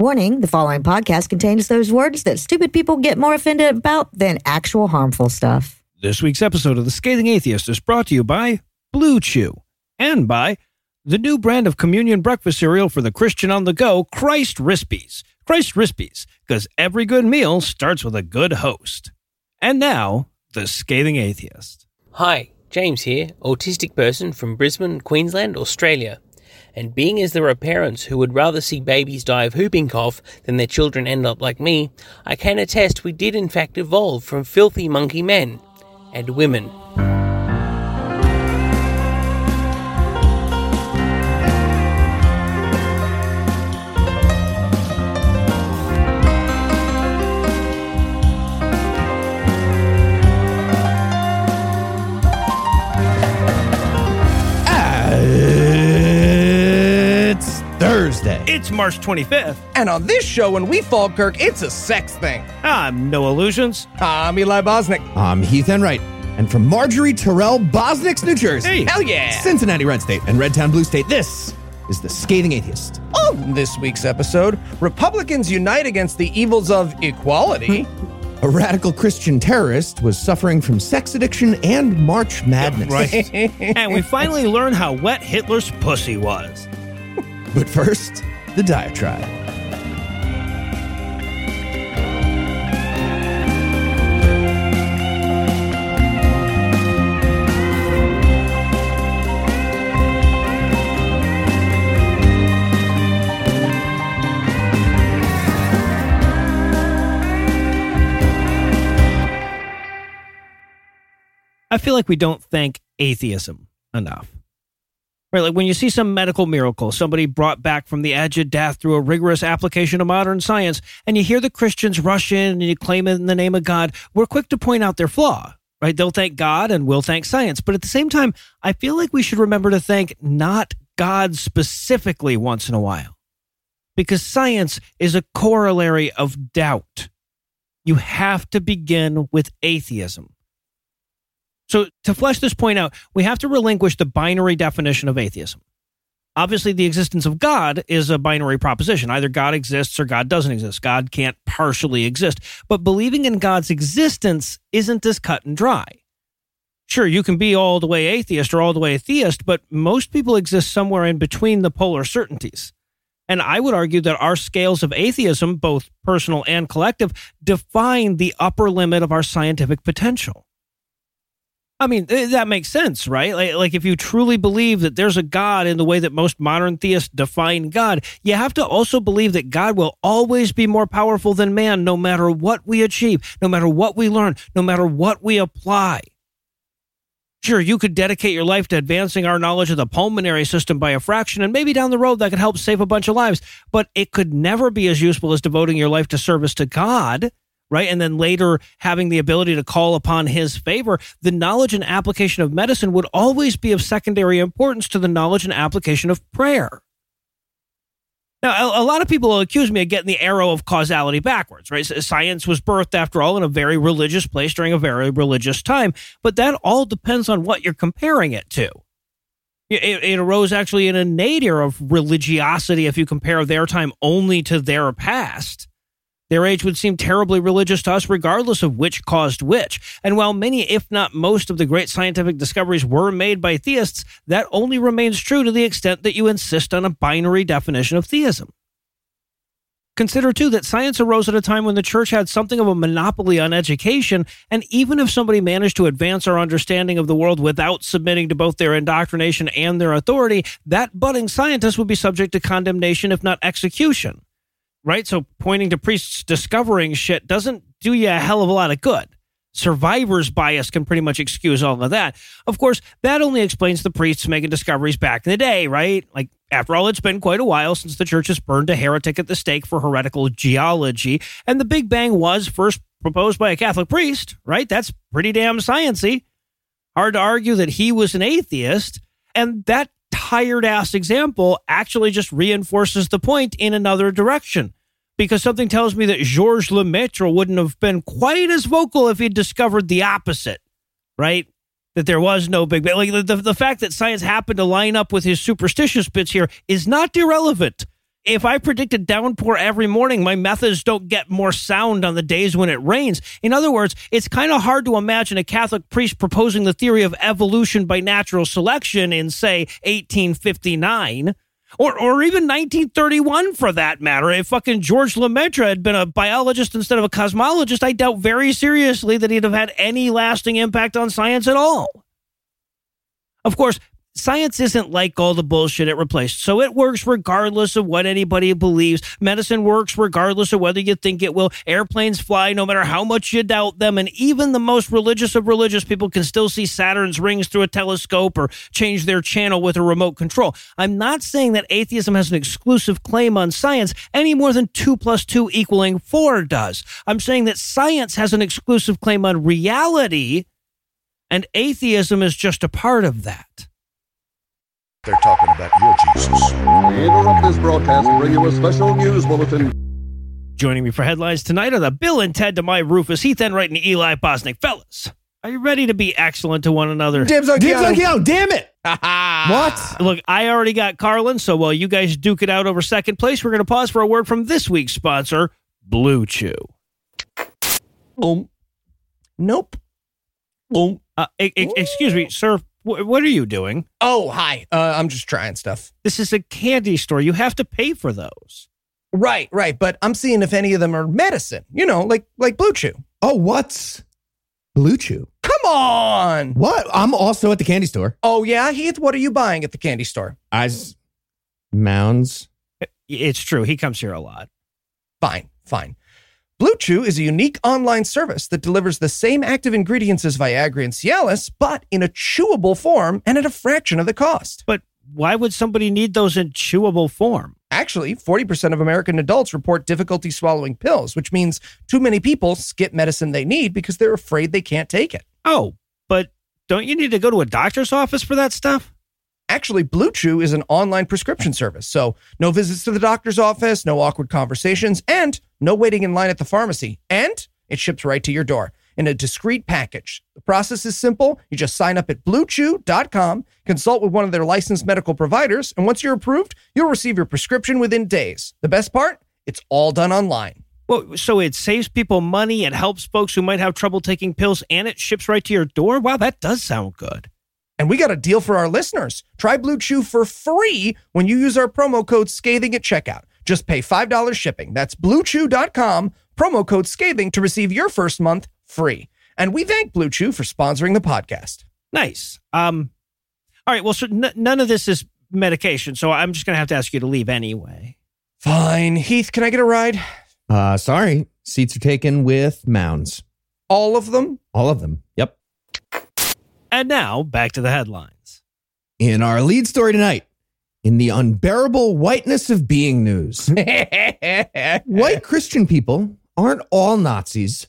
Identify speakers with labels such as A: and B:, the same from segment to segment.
A: Warning the following podcast contains those words that stupid people get more offended about than actual harmful stuff.
B: This week's episode of The Scathing Atheist is brought to you by Blue Chew and by the new brand of communion breakfast cereal for the Christian on the go, Christ Rispies. Christ Rispies, because every good meal starts with a good host. And now, The Scathing Atheist.
C: Hi, James here, autistic person from Brisbane, Queensland, Australia. And being as there are parents who would rather see babies die of whooping cough than their children end up like me, I can attest we did in fact evolve from filthy monkey men and women.
D: It's
B: March 25th.
D: And on this show, when we fall Kirk, it's a sex thing.
B: I'm Noah Lugeons.
D: I'm Eli Bosnick.
E: I'm Heath Enright. And from Marjorie Terrell, Bosnick's New Jersey.
B: Hey.
D: Hell yeah.
E: Cincinnati Red State and Redtown Blue State. This is the Scathing Atheist.
D: On this week's episode, Republicans unite against the evils of equality. Hmm.
E: A radical Christian terrorist was suffering from sex addiction and March madness.
B: Right. and we finally learn how wet Hitler's pussy was.
E: But first, the diatribe.
B: I feel like we don't thank atheism enough. Right, like when you see some medical miracle, somebody brought back from the edge of death through a rigorous application of modern science, and you hear the Christians rush in and you claim it in the name of God, we're quick to point out their flaw. Right? They'll thank God and we'll thank science. But at the same time, I feel like we should remember to thank not God specifically once in a while. Because science is a corollary of doubt. You have to begin with atheism. So, to flesh this point out, we have to relinquish the binary definition of atheism. Obviously, the existence of God is a binary proposition. Either God exists or God doesn't exist. God can't partially exist. But believing in God's existence isn't as cut and dry. Sure, you can be all the way atheist or all the way theist, but most people exist somewhere in between the polar certainties. And I would argue that our scales of atheism, both personal and collective, define the upper limit of our scientific potential. I mean, that makes sense, right? Like, like, if you truly believe that there's a God in the way that most modern theists define God, you have to also believe that God will always be more powerful than man, no matter what we achieve, no matter what we learn, no matter what we apply. Sure, you could dedicate your life to advancing our knowledge of the pulmonary system by a fraction, and maybe down the road that could help save a bunch of lives, but it could never be as useful as devoting your life to service to God right? And then later having the ability to call upon his favor, the knowledge and application of medicine would always be of secondary importance to the knowledge and application of prayer. Now, a, lot of people will accuse me of getting the arrow of causality backwards, right? Science was birthed, after all, in a very religious place during a very religious time, but that all depends on what you're comparing it to. It, it, arose actually in a nadir of religiosity if you compare their time only to their past. Their age would seem terribly religious to us, regardless of which caused which. And while many, if not most, of the great scientific discoveries were made by theists, that only remains true to the extent that you insist on a binary definition of theism. Consider, too, that science arose at a time when the church had something of a monopoly on education, and even if somebody managed to advance our understanding of the world without submitting to both their indoctrination and their authority, that budding scientist would be subject to condemnation, if not execution right? So pointing to priests discovering shit doesn't do you a hell of a lot of good. Survivor's bias can pretty much excuse all of that. Of course, that only explains the priests making discoveries back in the day, right? Like, after all, it's been quite a while since the church has burned a heretic at the stake for heretical geology, and the Big Bang was first proposed by a Catholic priest, right? That's pretty damn sciency. Hard to argue that he was an atheist, and that tired ass example actually just reinforces the point in another direction. Because something tells me that Georges Lemaitre wouldn't have been quite as vocal if he'd discovered the opposite, right? That there was no Big Bang. Like the, the, the fact that science happened to line up with his superstitious bits here is not irrelevant. If I predict a downpour every morning, my methods don't get more sound on the days when it rains. In other words, it's kind of hard to imagine a Catholic priest proposing the theory of evolution by natural selection in, say, 1859. Or, or even 1931 for that matter. If fucking George Lemaitre had been a biologist instead of a cosmologist, I doubt very seriously that he'd have had any lasting impact on science at all. Of course, Science isn't like all the bullshit it replaced, so it works regardless of what anybody believes. Medicine works regardless of whether you think it will. Airplanes fly no matter how much you doubt them, and even the most religious of religious people can still see Saturn's rings through a telescope or change their channel with a remote control. I'm not saying that atheism has an exclusive claim on science any more than 2 plus 2 equaling 4 does. I'm saying that science has an exclusive claim on reality, and atheism is just a part of that.
F: They're talking about your Jesus.
G: We interrupt this broadcast to bring you a special news bulletin.
B: Joining me for headlines tonight are the Bill and Ted to my Rufus, Heath Enright, and Eli Bosnick. Fellas, are you ready to be excellent to one another?
D: Dibs on
E: Dibs on
D: Keanu.
E: Keanu, damn it! what?
B: Look, I already got Carlin, so while you guys duke it out over second place, we're going to pause for a word from this week's sponsor, Blue Chew.
D: Boom. Nope. Boom.
B: Uh, e- e- excuse me, sir. Wh- what are you doing?
D: Oh, hi. Uh, I'm just trying stuff.
B: This is a candy store. You have to pay for those.
D: Right, right. But I'm seeing if any of them are medicine. You know, like like Blue Chew.
E: Oh, what's Blue Chew?
D: Come on.
E: What? I'm also at the candy store.
D: Oh yeah, Heath. What are you buying at the candy store?
E: Eyes, mounds.
B: It's true. He comes here a lot.
D: Fine, fine. Blue Chew is a unique online service that delivers the same active ingredients as Viagra and Cialis, but in a chewable form and at a fraction of the cost.
B: But why would somebody need those in chewable form?
D: Actually, 40% of American adults report difficulty swallowing pills, which means too many people skip medicine they need because they're afraid they can't take it.
B: Oh, but don't you need to go to a doctor's office for that stuff?
D: Actually, Blue Chew is an online prescription service, so no visits to the doctor's office, no awkward conversations, and no waiting in line at the pharmacy. And it ships right to your door in a discreet package. The process is simple. You just sign up at bluechew.com, consult with one of their licensed medical providers, and once you're approved, you'll receive your prescription within days. The best part? It's all done online.
B: Well, so it saves people money, it helps folks who might have trouble taking pills, and it ships right to your door? Wow, that does sound good.
D: And we got a deal for our listeners. Try Blue Chew for free when you use our promo code scathing at checkout. Just pay $5 shipping. That's bluechew.com, promo code scathing to receive your first month free. And we thank Blue Chew for sponsoring the podcast.
B: Nice. Um, all right. Well, so n- none of this is medication, so I'm just going to have to ask you to leave anyway.
D: Fine. Heath, can I get a ride?
E: Uh, sorry. Seats are taken with mounds.
D: All of them?
E: All of them.
B: And now back to the headlines.
E: In our lead story tonight, in the unbearable whiteness of being news, white Christian people aren't all Nazis,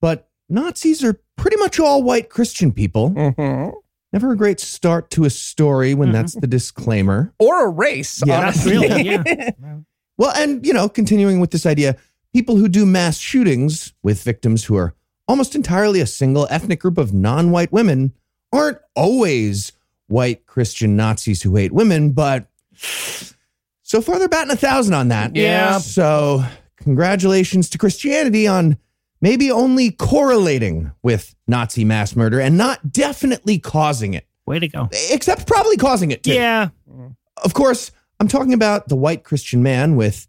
E: but Nazis are pretty much all white Christian people.
D: Mhm.
E: Never a great start to a story when that's the disclaimer.
D: Or a race,
E: Yeah,
D: honestly.
B: Really? Yeah.
E: Well, and you know, continuing with this idea, people who do mass shootings with victims who are almost entirely a single ethnic group of non-white women aren't always white Christian Nazis who hate women, but so far they're batting a thousand on that.
D: Yeah.
E: So congratulations to Christianity on maybe only correlating with Nazi mass murder and not definitely causing it,
B: Way to go.
E: except probably causing it too.
B: Yeah.
E: Of course, I'm talking about the white Christian man with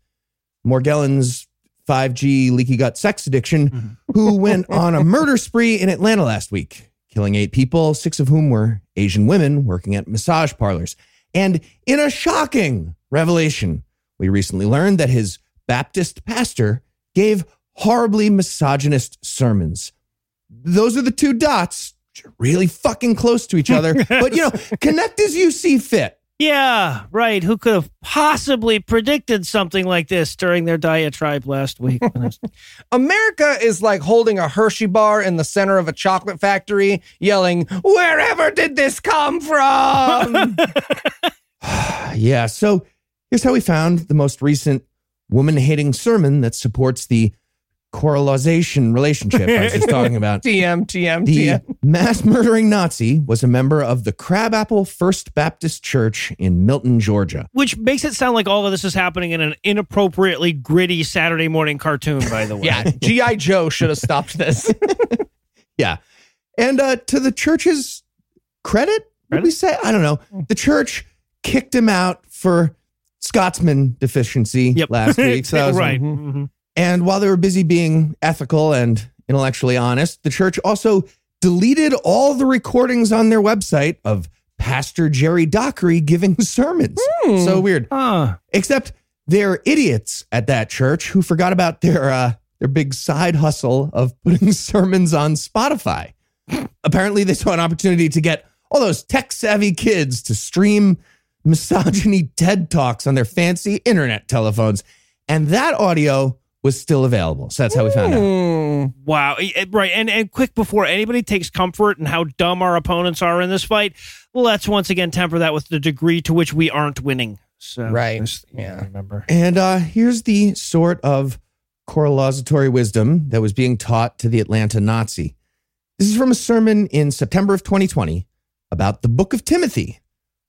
E: Morgellons 5G leaky gut sex addiction mm-hmm. who went on a murder spree in Atlanta last week, killing eight people, six of whom were Asian women working at massage parlors. And in a shocking revelation, we recently learned that his Baptist pastor gave horribly misogynist sermons. Those are the two dots, really fucking close to each other. but, you know, connect as you see fit.
B: Yeah, right. Who could have possibly predicted something like this during their diatribe last week?
D: America is like holding a Hershey bar in the center of a chocolate factory, yelling, Wherever did this come from?
E: Yeah. So here's how we found the most recent woman hating sermon that supports the correlation relationship I was just talking about.
D: TM, TM,
E: The
D: TM.
E: mass murdering Nazi was a member of the Crabapple First Baptist Church in Milton, Georgia.
B: Which makes it sound like all of this is happening in an inappropriately gritty Saturday morning cartoon, by the way.
D: Yeah, G.I. Joe should have stopped this.
E: Yeah. And uh, to the church's credit, would we say? I don't know. The church kicked him out for Scotsman deficiency
B: Yep.
E: last week. So that was-
B: right.
E: And while they were busy being ethical and intellectually honest, the church also deleted all the recordings on their website of Pastor Jerry Dockery giving sermons. So weird.
B: Huh.
E: Except they're idiots at that church who forgot about their uh, their big side hustle of putting sermons on Spotify. Apparently, they saw an opportunity to get all those tech savvy kids to stream misogyny TED talks on their fancy internet telephones, and that audio was still available. So that's how we found out.
B: Wow. Eh, eh, Right. And and quick before anybody takes comfort in how dumb our opponents are in this fight, let's once again temper that with the degree to which we aren't winning. So
D: Right.
B: just,
D: Yeah.
B: Remember.
E: And uh, here's the sort of correlatory wisdom that was being taught to the Atlanta Nazi. This is from a sermon in September of 2020 about the book of Timothy,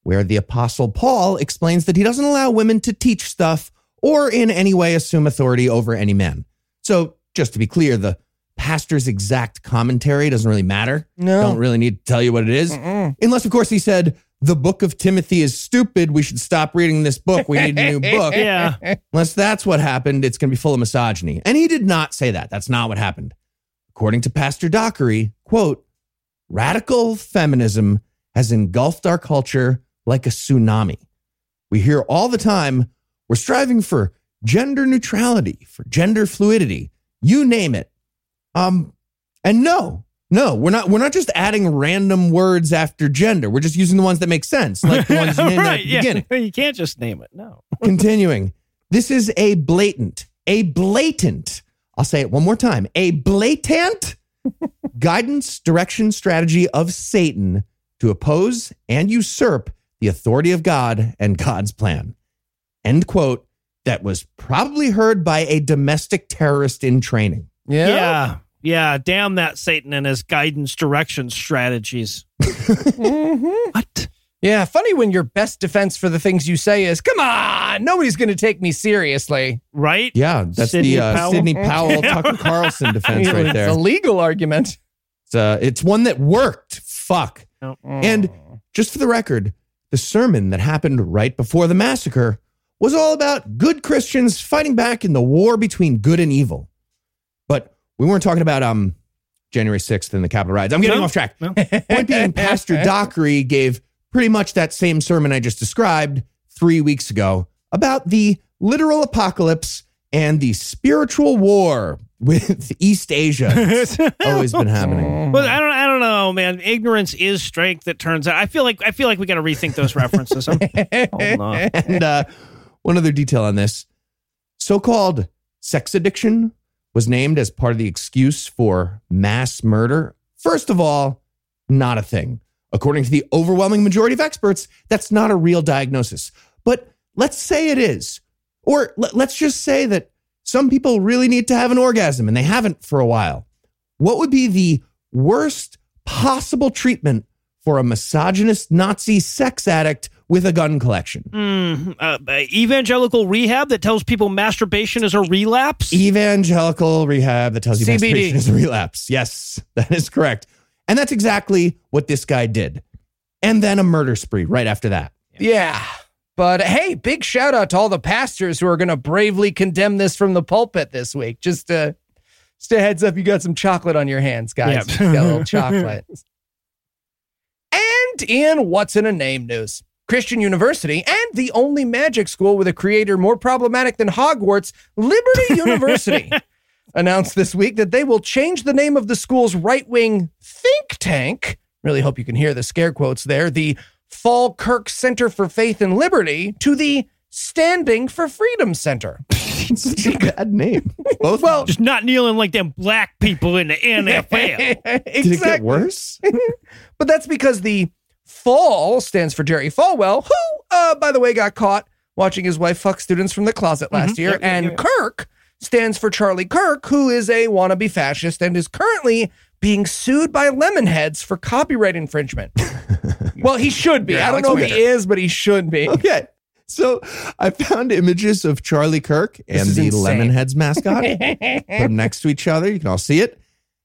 E: where the apostle Paul explains that he doesn't allow women to teach stuff or in any way assume authority over any man. So, just to be clear, the pastor's exact commentary doesn't really matter.
D: No.
E: Don't really need to tell you what it is. Unless, of course, he said, the book of Timothy is stupid. We should stop reading this book. We need a new book.
B: Yeah.
E: Unless that's what happened, it's going to be full of misogyny. And he did not say that. That's not what happened. According to Pastor Dockery, quote, radical feminism has engulfed our culture like a tsunami. We hear all the time, we're striving for gender neutrality, for gender fluidity, you name it. Um, and no, no, we're not, we're not just adding random words after gender. We're just using the ones that make sense, like the ones you named at the
B: Yeah.
E: beginning.
B: You can't just name it. No.
E: Continuing, this is a blatant, a blatant, I'll say it one more time, a blatant guidance, direction, strategy of Satan to oppose and usurp the authority of God and God's plan. End quote. That was probably heard by a domestic terrorist in training.
D: Yeah.
B: Yeah. Yeah. Damn that Satan and his guidance direction strategies. What?
D: Yeah, funny when your best defense for the things you say is, come on, nobody's going to take me seriously.
B: Right?
E: Yeah, that's
B: Sidney
E: the uh,
B: Powell?
E: Sidney Powell, Tucker Carlson defense right
D: It's
E: there.
D: a legal argument.
E: It's, uh, it's one that worked. Fuck.
B: No.
E: And just for the record, the sermon that happened right before the massacre was all about good Christians fighting back in the war between good and evil. But we weren't talking about um January 6th and the Capitol riots. I'm getting
B: No.
E: off track.
B: No.
E: Point being, Pastor Dockery gave pretty much that same sermon I just described three weeks ago about the literal apocalypse and the spiritual war with East Asia. It's always been happening.
B: Well, I don't. I don't know, man. Ignorance is strength. It turns out. I feel like. I feel like we got to rethink those references. I'm, hold on.
E: And uh, one other detail on this so called sex addiction was named as part of the excuse for mass murder. First of all, not a thing. According to the overwhelming majority of experts, that's not a real diagnosis. But let's say it is. Or let- let's just say that some people really need to have an orgasm and they haven't for a while. What would be the worst possible treatment for a misogynist Nazi sex addict with a gun collection?
B: Mm, uh, evangelical rehab that tells people masturbation is a relapse.
E: Evangelical rehab that tells you
D: CBD.
E: masturbation is a relapse. Yes, that is correct. And that's exactly what this guy did. And then a murder spree right after that.
D: Yeah. But hey, big shout out to all the pastors who are going to bravely condemn this from the pulpit this week. Just uh, just a heads up, you got some chocolate on your hands, guys.
B: Yep.
D: You got a little chocolate. And in What's in a Name news, Christian University and the only magic school with a creator more problematic than Hogwarts, Liberty University, announced this week that they will change the name of the school's right wing think tank. Really hope you can hear the scare quotes there. The Falkirk Center for Faith and Liberty to the Standing for Freedom Center.
E: It's such a bad name. Both well,
B: Just not kneeling like them black people in the NFL.
D: exactly.
E: did it get worse?
D: But that's because the Fall stands for Jerry Falwell, who, uh, by the way, got caught watching his wife fuck students from the closet last year.
B: Yep, yep,
D: and
B: yep.
D: Kirk stands for Charlie Kirk, who is a wannabe fascist and is currently being sued by Lemonheads for copyright infringement. well, he should be.
E: Yeah,
D: I don't
E: Alex
D: know if he is, but he should be.
E: Okay. So I found images of Charlie Kirk and the
D: insane.
E: Lemonheads mascot. Put them next to each other. You can all see it.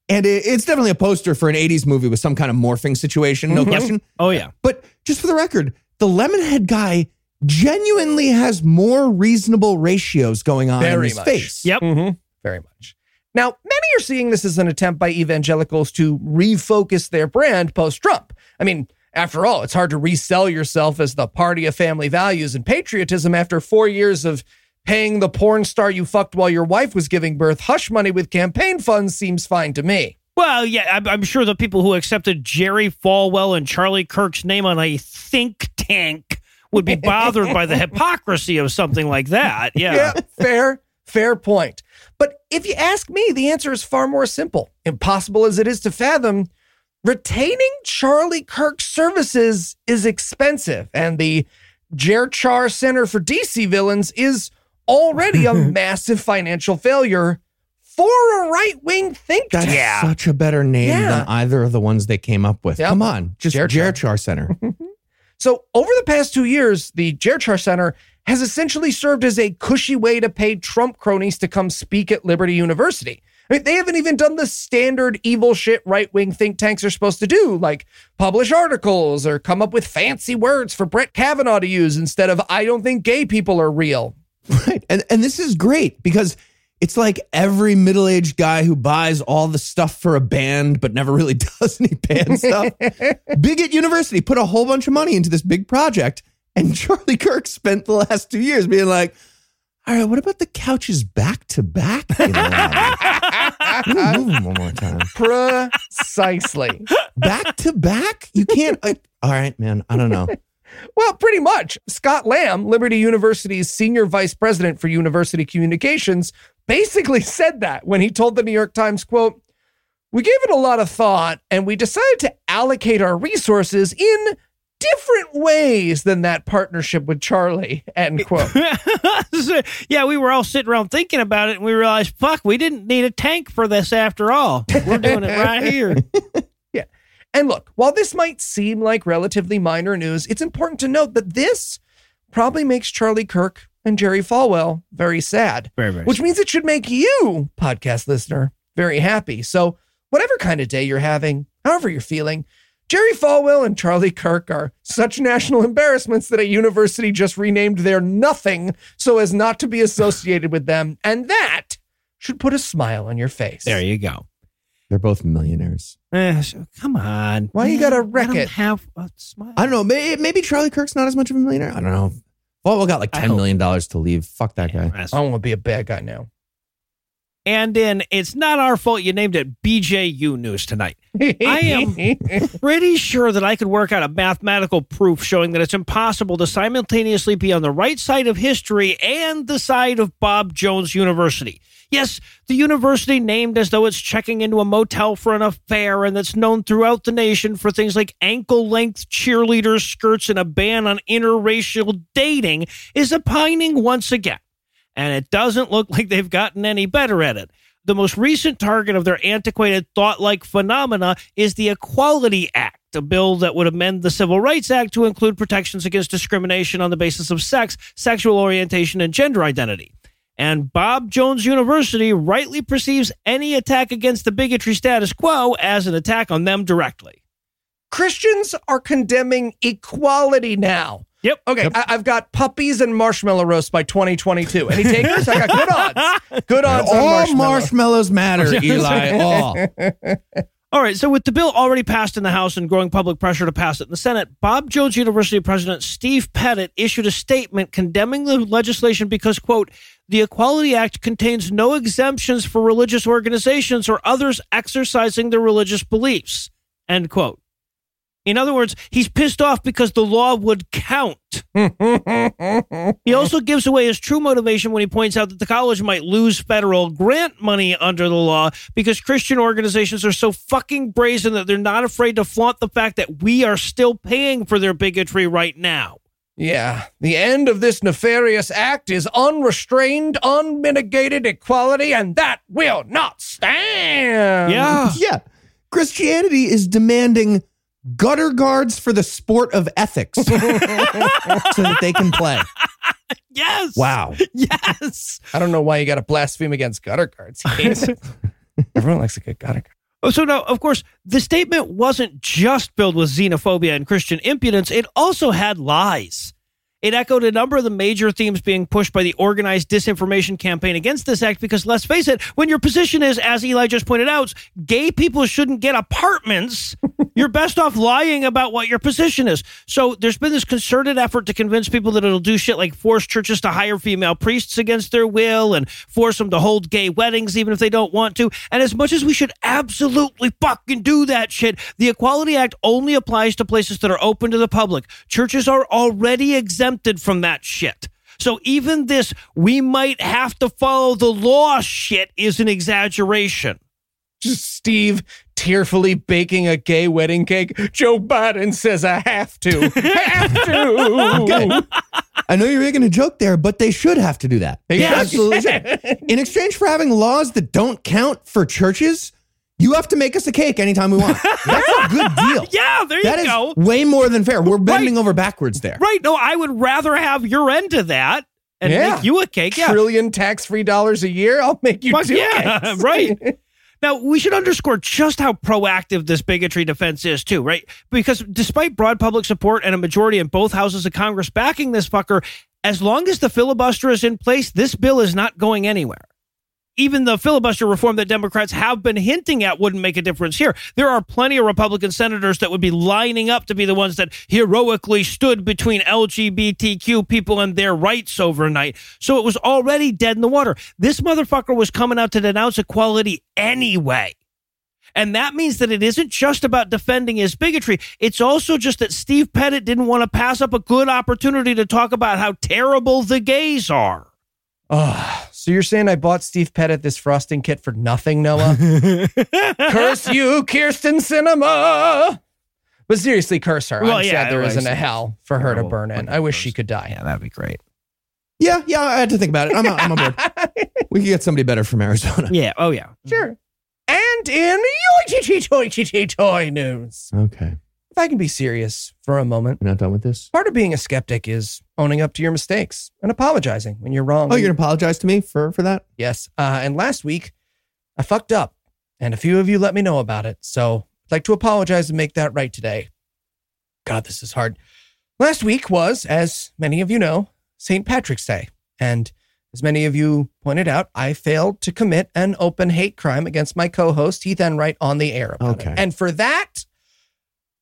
E: And it- it's definitely a poster for an 80s movie with some kind of morphing situation, no mm-hmm. question.
B: Oh, yeah.
E: But just for the record, the Lemonhead guy genuinely has more reasonable ratios going on in his
D: much.
E: face.
B: Yep. Mm-hmm.
D: Very much. Now, many are seeing this as an attempt by evangelicals to refocus their brand post Trump. I mean, after all, it's hard to resell yourself as the party of family values and patriotism after four years of paying the porn star you fucked while your wife was giving birth hush money with campaign funds seems fine to me.
B: Well, yeah, I'm, I'm sure the people who accepted Jerry Falwell and Charlie Kirk's name on a think tank would be bothered by the hypocrisy of something like that. Yeah.
D: Yeah, fair, fair point. But if you ask me, the answer is far more simple. Impossible as it is to fathom, retaining Charlie Kirk's services is expensive, and the Jer Char Center for DC Villains is already a massive financial failure for a right wing think tank.
E: That's
D: tank.
E: such a better name
D: Yeah.
E: than either of the ones they came up with.
D: Yep.
E: Come on, just
D: Jer Char.
E: Jerchar Center.
D: So, over the past two years, the Jerchar Center has essentially served as a cushy way to pay Trump cronies to come speak at Liberty University. I mean, they haven't even done the standard evil shit right wing think tanks are supposed to do, like publish articles or come up with fancy words for Brett Kavanaugh to use instead of I don't think gay people are real.
E: Right. And and this is great because it's like every middle-aged guy who buys all the stuff for a band but never really does any band stuff. Bigot University put a whole bunch of money into this big project and Charlie Kirk spent the last 2 years being like, "All right, what about the couches back to back?" in the lobby? Let me move them one more time.
D: Precisely.
E: Back to back? You can't I, All right, man. I don't know.
D: Well, pretty much. Scott Lamb, Liberty University's senior vice president for university communications, basically said that when he told the New York Times, quote, we gave it a lot of thought and we decided to allocate our resources in different ways than that partnership with Charlie, end quote.
B: yeah, we were all sitting around thinking about it and we realized, fuck, we didn't need a tank for this after all. We're doing it right here.
D: And look, while this might seem like relatively minor news, it's important to note that this probably makes Charlie Kirk and Jerry Falwell very sad.
B: Very, very
D: Which means it should make you, podcast listener, very happy. So, whatever kind of day you're having, however you're feeling, Jerry Falwell and Charlie Kirk are such national embarrassments that a university just renamed their nothing so as not to be associated with them. And that should put a smile on your face.
B: There you go.
E: They're both millionaires.
B: Eh, so- come on.
D: Why you gotta
B: Let
D: wreck
B: 'em
D: it?
B: Have a smile.
E: I don't know. Maybe, maybe Charlie Kirk's not as much of a millionaire. I don't know. Falwell got like
B: I
E: ten
B: hope-
E: million dollars to leave. Fuck that guy.
D: I don't want to be a bad guy now.
B: And then it's not our fault you named it BJU News tonight. I am pretty sure that I could work out a mathematical proof showing that it's impossible to simultaneously be on the right side of history and the side of Bob Jones University. Yes, the university named as though it's checking into a motel for an affair and that's known throughout the nation for things like ankle length cheerleader skirts and a ban on interracial dating is opining once again and it doesn't look like they've gotten any better at it. The most recent target of their antiquated thought like phenomena is the Equality Act, a bill that would amend the Civil Rights Act to include protections against discrimination on the basis of sex, sexual orientation, and gender identity. And Bob Jones University rightly perceives any attack against the bigotry status quo as an attack on them directly.
D: Christians are condemning equality now.
B: Yep.
D: Okay, I, I've got puppies and marshmallow roast by 2022. Any takers? I got good odds. Good odds on
E: All
D: marshmallow.
E: marshmallows matter, Eli. All.
B: All right, so with the bill already passed in the House and growing public pressure to pass it in the Senate, Bob Jones University President Steve Pettit issued a statement condemning the legislation because, quote, the Equality Act contains no exemptions for religious organizations or others exercising their religious beliefs, end quote. In other words, he's pissed off because the law would count. He also gives away his true motivation when he points out that the college might lose federal grant money under the law because Christian organizations are so fucking brazen that they're not afraid to flaunt the fact that we are still paying for their bigotry right now.
D: Yeah, the end of this nefarious act is unrestrained, unmitigated equality, and that will not stand.
B: Yeah.
E: Yeah. Christianity is demanding gutter guards for the sport of ethics so that they can play.
B: Yes.
E: Wow.
B: Yes.
D: I don't know why you got to blaspheme against gutter guards. Everyone likes a good gutter guard.
B: Oh, So now, of course, the statement wasn't just filled with xenophobia and Christian impudence. It also had lies. It echoed a number of the major themes being pushed by the organized disinformation campaign against this act because let's face it, when your position is, as Eli just pointed out, gay people shouldn't get apartments, you're best off lying about what your position is. So there's been this concerted effort to convince people that it'll do shit like force churches to hire female priests against their will and force them to hold gay weddings even if they don't want to. And as much as we should absolutely fucking do that shit, the Equality Act only applies to places that are open to the public. Churches are already exempted from that shit. So even this, we might have to follow the law shit is an exaggeration.
D: Just Steve tearfully baking a gay wedding cake. Joe Biden says I have to. have to.
E: Good. I know you're making a joke there, but they should have to do that. They
D: Yeah.
E: absolutely should. In exchange for having laws that don't count for churches, you have to make us a cake anytime we want. That's a good deal.
B: Yeah, there you
E: That is
B: go.
E: way more than fair. We're bending over backwards there.
B: Right. No, I would rather have your end of that and
D: Yeah.
B: make you a cake. Yeah.
D: Trillion tax free dollars a year. I'll make you
B: Fuck
D: two
B: yeah, right. Now, we should underscore just how proactive this bigotry defense is, too, right? Because despite broad public support and a majority in both houses of Congress backing this fucker, as long as the filibuster is in place, this bill is not going anywhere. Even the filibuster reform that Democrats have been hinting at wouldn't make a difference here. There are plenty of Republican senators that would be lining up to be the ones that heroically stood between LGBTQ people and their rights overnight. So it was already dead in the water. This motherfucker was coming out to denounce equality anyway. And that means that it isn't just about defending his bigotry. It's also just that Steve Pettit didn't want to pass up a good opportunity to talk about how terrible the gays are.
D: Oh, so you're saying I bought Steve Pettit this frosting kit for nothing, Noah? curse you, Kyrsten Sinema. But seriously, curse her.
B: Well,
D: I'm
B: yeah,
D: sad there
B: it
D: isn't a hell for her to
B: terrible
D: burn in. I wish she could die.
B: Yeah, that'd be great.
E: Yeah, yeah, I had to think about it. I'm, I'm on board. We could get somebody better from Arizona.
B: Yeah. Oh, yeah.
D: Sure. And in yoy toy toy toy news,
E: Okay.
D: If I can be serious for a moment,
E: We're not done with this?
D: part of being a skeptic is owning up to your mistakes and apologizing when you're wrong.
E: Oh, you're to apologize to me for, for that?
D: Yes. Uh, and last week, I fucked up, and a few of you let me know about it. So I'd like to apologize and make that right today. God, this is hard. Last week was, as many of you know, St. Patrick's Day. And as many of you pointed out, I failed to commit an open hate crime against my co host, Heath Enright, on the air. About
E: Okay.
D: It. And for that,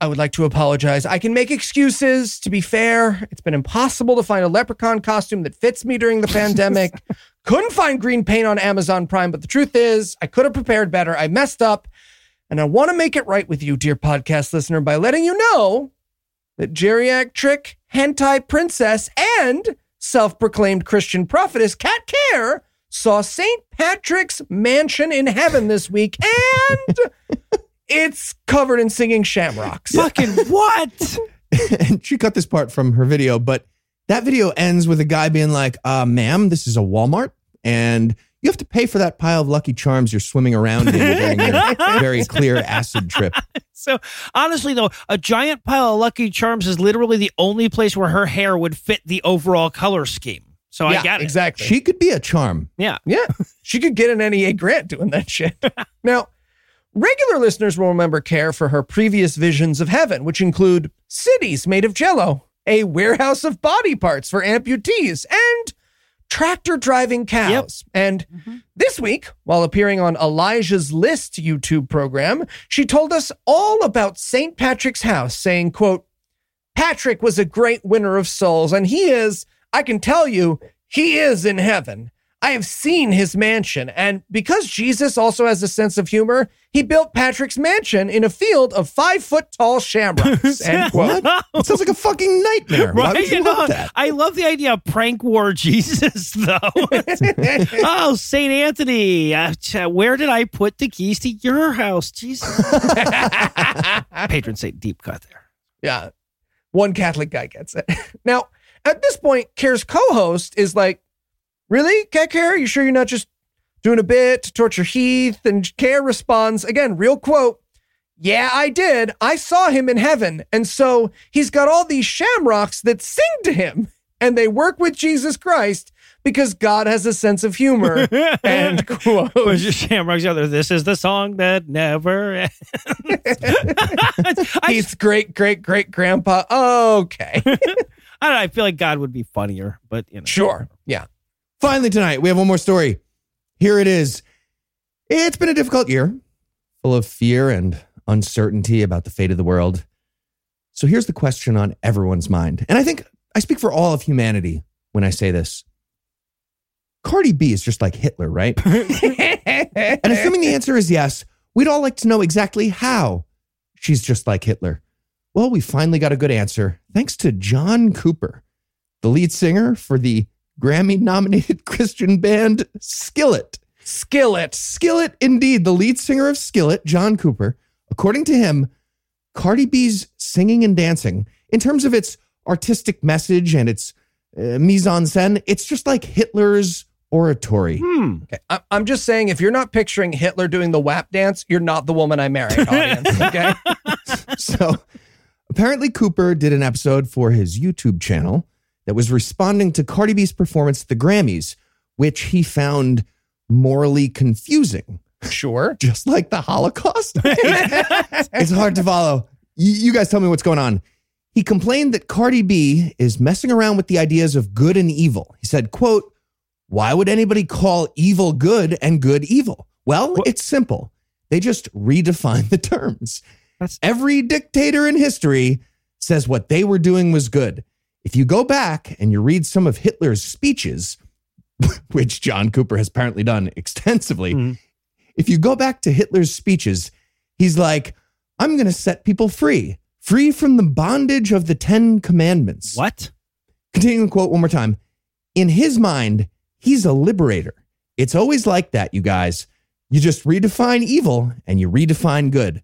D: I would like to apologize. I can make excuses. To be fair, it's been impossible to find a leprechaun costume that fits me during the pandemic. Couldn't find green paint on Amazon Prime, but the truth is, I could have prepared better. I messed up. And I want to make it right with you, dear podcast listener, by letting you know that geriatric hentai princess and self proclaimed Christian prophetess Kat Kerr saw St. Patrick's Mansion in heaven this week, and it's covered in singing shamrocks.
B: Fucking what?
E: and she cut this part from her video, but that video ends with a guy being like, uh, ma'am, this is a Walmart and you have to pay for that pile of Lucky Charms you're swimming around in during your very clear acid trip.
B: So honestly, though, a giant pile of Lucky Charms is literally the only place where her hair would fit the overall color scheme. So
D: yeah,
B: I got it.
D: exactly.
E: She could be a charm.
B: Yeah.
D: Yeah, she could get an NEA grant doing that shit. now, regular listeners will remember Kerr for her previous visions of heaven, which include cities made of jello, a warehouse of body parts for amputees, and tractor driving cows. And mm-hmm. this week, while appearing on Elijah's List YouTube program, she told us all about St. Patrick's house, saying, quote, Patrick was a great winner of souls, and he is, I can tell you, he is in heaven. I have seen his mansion, and because Jesus also has a sense of humor, he built Patrick's mansion in a field of five foot tall shamrocks. End quote.
E: What? It sounds like a fucking nightmare. Why would you
B: You
E: want
B: know,
E: that?
B: I love the idea of prank war Jesus, though. oh, St. Anthony, uh, where did I put the keys to your house? Jesus. Patron Saint deep cut there.
D: Yeah. One Catholic guy gets it. Now, at this point, Kerr's co-host is like, "Really, Kat Kerr? You sure you're not just doing a bit to torture Heath?" And Kerr responds again, real quote. Yeah, I did. I saw him in heaven. And so he's got all these shamrocks that sing to him and they work with Jesus Christ because God has a sense of humor. and quote.
B: Was your Shamrocks other? This is the song that never. ends.
D: Heath's great, great, great grandpa. Okay.
B: I, don't know, I feel like God would be funnier, but you know.
D: sure. Yeah.
E: Finally, tonight, we have one more story. Here it is. It's been a difficult year, full of fear and uncertainty about the fate of the world. So here's the question on everyone's mind. And I think I speak for all of humanity when I say this. Cardi B is just like Hitler, right? and assuming the answer is yes, we'd all like to know exactly how she's just like Hitler. Well, we finally got a good answer thanks to John Cooper, the lead singer for the Grammy nominated Christian band Skillet.
D: Skillet.
E: Skillet, indeed, the lead singer of Skillet, John Cooper. According to him, Cardi B's singing and dancing, in terms of its artistic message and its uh, mise en scène, it's just like Hitler's oratory.
B: Hmm.
D: Okay. I- I'm just saying, if you're not picturing Hitler doing the WAP dance, you're not the woman I married, audience. Okay.
E: so apparently Cooper did an episode for his YouTube channel that was responding to Cardi B's performance at the Grammys, which he found morally confusing,
D: sure.
E: just like the Holocaust. it's hard to follow. You, guys tell me what's going on. He complained that Cardi B is messing around with the ideas of good and evil. He said, quote, why would anybody call evil good and good evil? Well, it's simple. They just redefine the terms.
B: That's-
E: Every dictator in history says what they were doing was good. If you go back and you read some of Hitler's speeches, which John Cooper has apparently done extensively,
B: Mhm.
E: if you go back to Hitler's speeches, he's like, I'm going to set people free, free from the bondage of the Ten Commandments.
B: What?
E: Continuing the quote one more time. In his mind, he's a liberator. It's always like that, you guys. You just redefine evil and you redefine good.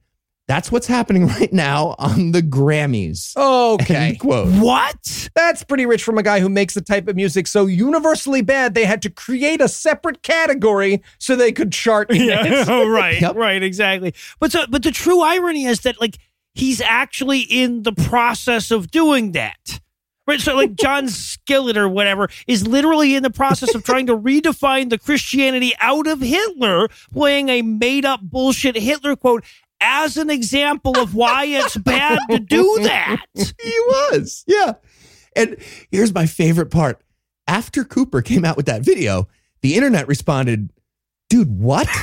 E: That's what's happening right now on the Grammys.
D: Okay.
E: Quote.
B: What?
D: That's pretty rich from a guy who makes the type of music so universally bad they had to create a separate category so they could chart.
B: Yeah, oh, right,
E: Yep.
B: right, exactly. But so, but the true irony is that like he's actually in the process of doing that. Right, so like John Skillet or whatever is literally in the process of trying to redefine the Christianity out of Hitler, playing a made up bullshit Hitler quote as an example of why it's bad to do that.
E: He was. Yeah. And here's my favorite part. After Cooper came out with that video, the internet responded, dude, what?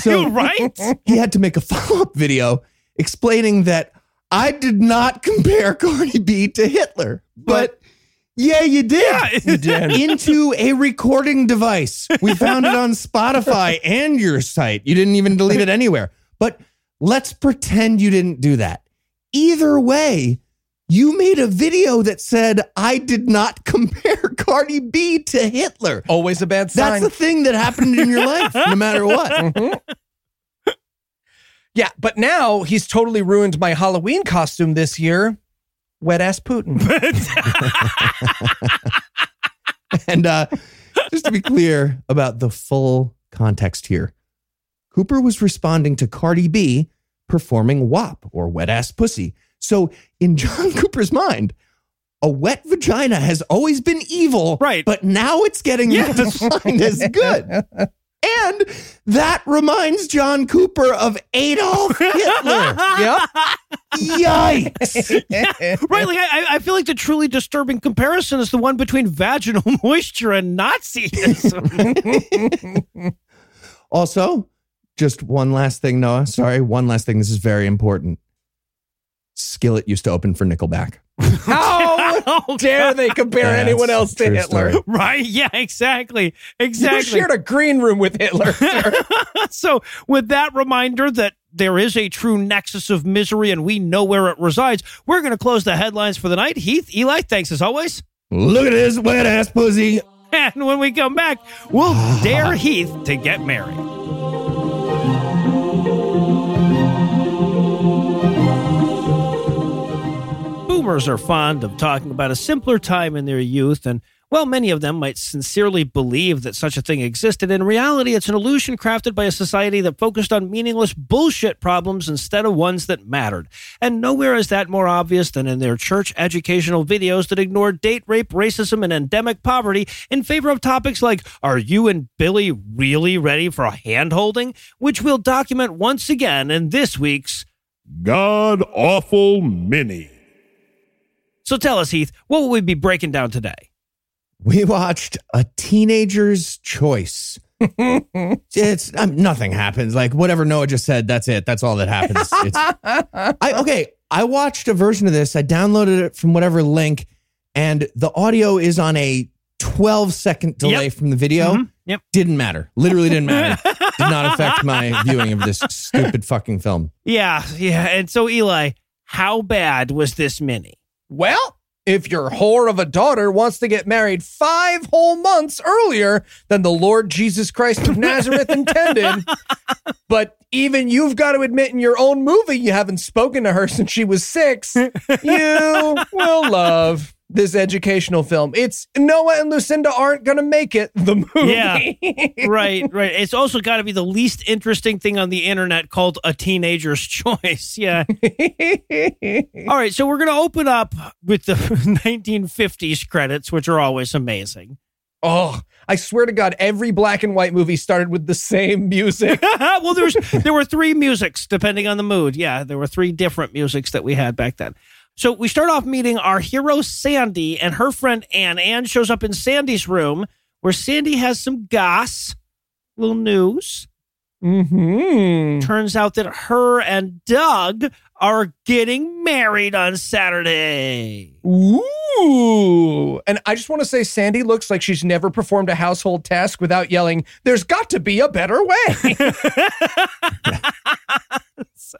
E: So
B: right?
E: he had to make a follow up video explaining that I did not compare Cardi B to Hitler, but yeah, you did.
B: You did.
E: Into a recording device. We found it on Spotify and your site. You didn't even delete it anywhere. But let's pretend you didn't do that. Either way, you made a video that said, I did not compare Cardi B to Hitler.
D: Always a bad sign.
E: That's the thing that happened in your life, no matter what.
D: yeah, but now he's totally ruined my Halloween costume this year. Wet ass Putin.
E: And uh, just to be clear about the full context here, Cooper was responding to Cardi B performing WAP or wet ass pussy. So, in John Cooper's mind, a wet vagina has always been evil,
B: Right.
E: But now it's getting
B: Yes.
E: redefined as good. And that reminds John Cooper of Adolf Hitler.
D: yep.
E: Yikes.
B: Right, like I, I feel like the truly disturbing comparison is the one between vaginal moisture and Nazism.
E: Also, just one last thing, Noah. Sorry, one last thing. This is very important. Skillet used to open for Nickelback.
D: How
B: oh, oh,
D: dare
B: God.
D: they compare
E: That's
D: anyone else to Hitler?
E: story.
B: Right? Yeah, exactly,
D: You
B: exactly.
D: shared a green room with Hitler. sir.
B: so, with that reminder that there is a true nexus of misery and we know where it resides, we're going to close the headlines for the night. Heath, Eli, thanks as always.
E: Look at this wet ass pussy.
B: And when we come back, we'll dare Heath to get married. Boomers are fond of talking about a simpler time in their youth, and well, many of them might sincerely believe that such a thing existed. In reality, it's an illusion crafted by a society that focused on meaningless bullshit problems instead of ones that mattered. And nowhere is that more obvious than in their church educational videos that ignore date rape, racism, and endemic poverty in favor of topics like Are you and Billy really ready for a hand holding? Which we'll document once again in this week's.
H: God awful mini.
B: So tell us, Heath, what will we be breaking down today?
E: We watched a teenager's choice. it's um, nothing happens. Like whatever Noah just said, that's it. That's all that happens. It's, I, okay, I watched a version of this. I downloaded it from whatever link, and the audio is on a 12 second delay
B: Yep.
E: from the video.
B: Mhm. Yep.
E: Didn't matter. Literally didn't matter. Did not affect my viewing of this stupid fucking film.
B: Yeah, yeah. And so, Eli, how bad was this mini?
D: Well, if your whore of a daughter wants to get married five whole months earlier than the Lord Jesus Christ of Nazareth intended, but even you've got to admit in your own movie you haven't spoken to her since she was six, you will love this educational film. It's Noah and Lucinda aren't going to make it, the movie.
B: Yeah. right, right. It's also got to be the least interesting thing on the internet called a teenager's choice. Yeah. All right. So we're going to open up with the 1950s credits, which are always amazing.
D: oh, I swear to God, every black and white movie started with the same music.
B: well, there's there were three musics depending on the mood. Yeah, there were three different musics that we had back then. So we start off meeting our hero Sandy and her friend Anne. Anne shows up in Sandy's room where Sandy has some goss, little news.
D: hmm
B: Turns out that her and Doug are getting married on Saturday.
D: Ooh. And I just want to say, Sandy looks like she's never performed a household task without yelling, There's got to be a better way.
B: So-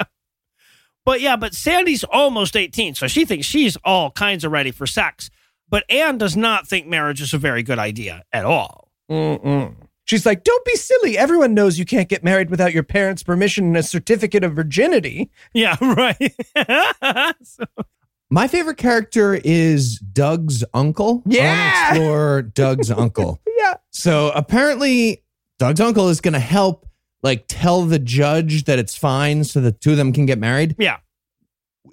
B: but yeah, but Sandy's almost 18, so she thinks she's all kinds of ready for sex. But Anne does not think marriage is a very good idea at all.
D: Mm-mm. She's like, Don't be silly. Everyone knows you can't get married without your parents' permission and a certificate of virginity.
B: Yeah, right. So-
E: My favorite character is Doug's uncle.
D: Yeah.
E: want explore Doug's uncle.
D: Yeah.
E: So apparently, Doug's uncle is going to help, like, tell the judge that it's fine, so the two of them can get married.
B: yeah.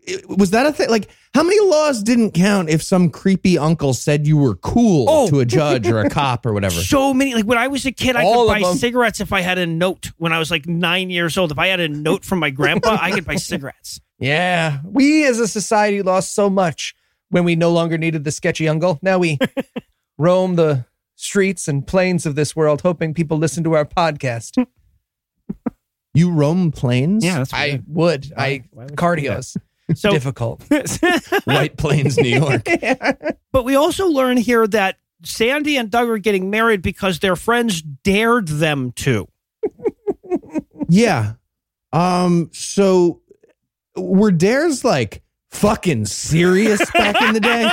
E: It- was that a thing? Like, how many laws didn't count if some creepy uncle said you were cool
B: Oh.
E: to a judge or a cop or whatever?
B: So many. Like when I was a kid, I
D: All
B: could buy
D: them.
B: cigarettes if I had a note when I was like nine years old. If I had a note from my grandpa, I could buy cigarettes.
D: Yeah. We as a society lost so much when we no longer needed the sketchy uncle. Now we roam the streets and plains of this world hoping people listen to our podcast.
E: You roam plains?
B: that's
D: I would. I
B: why would you do
D: cardio's
B: So,
D: difficult.
E: White Plains, New York.
B: but we also learn here that Sandy and Doug are getting married because their friends dared them to.
E: Yeah. Um. So were dares like fucking serious back in the day?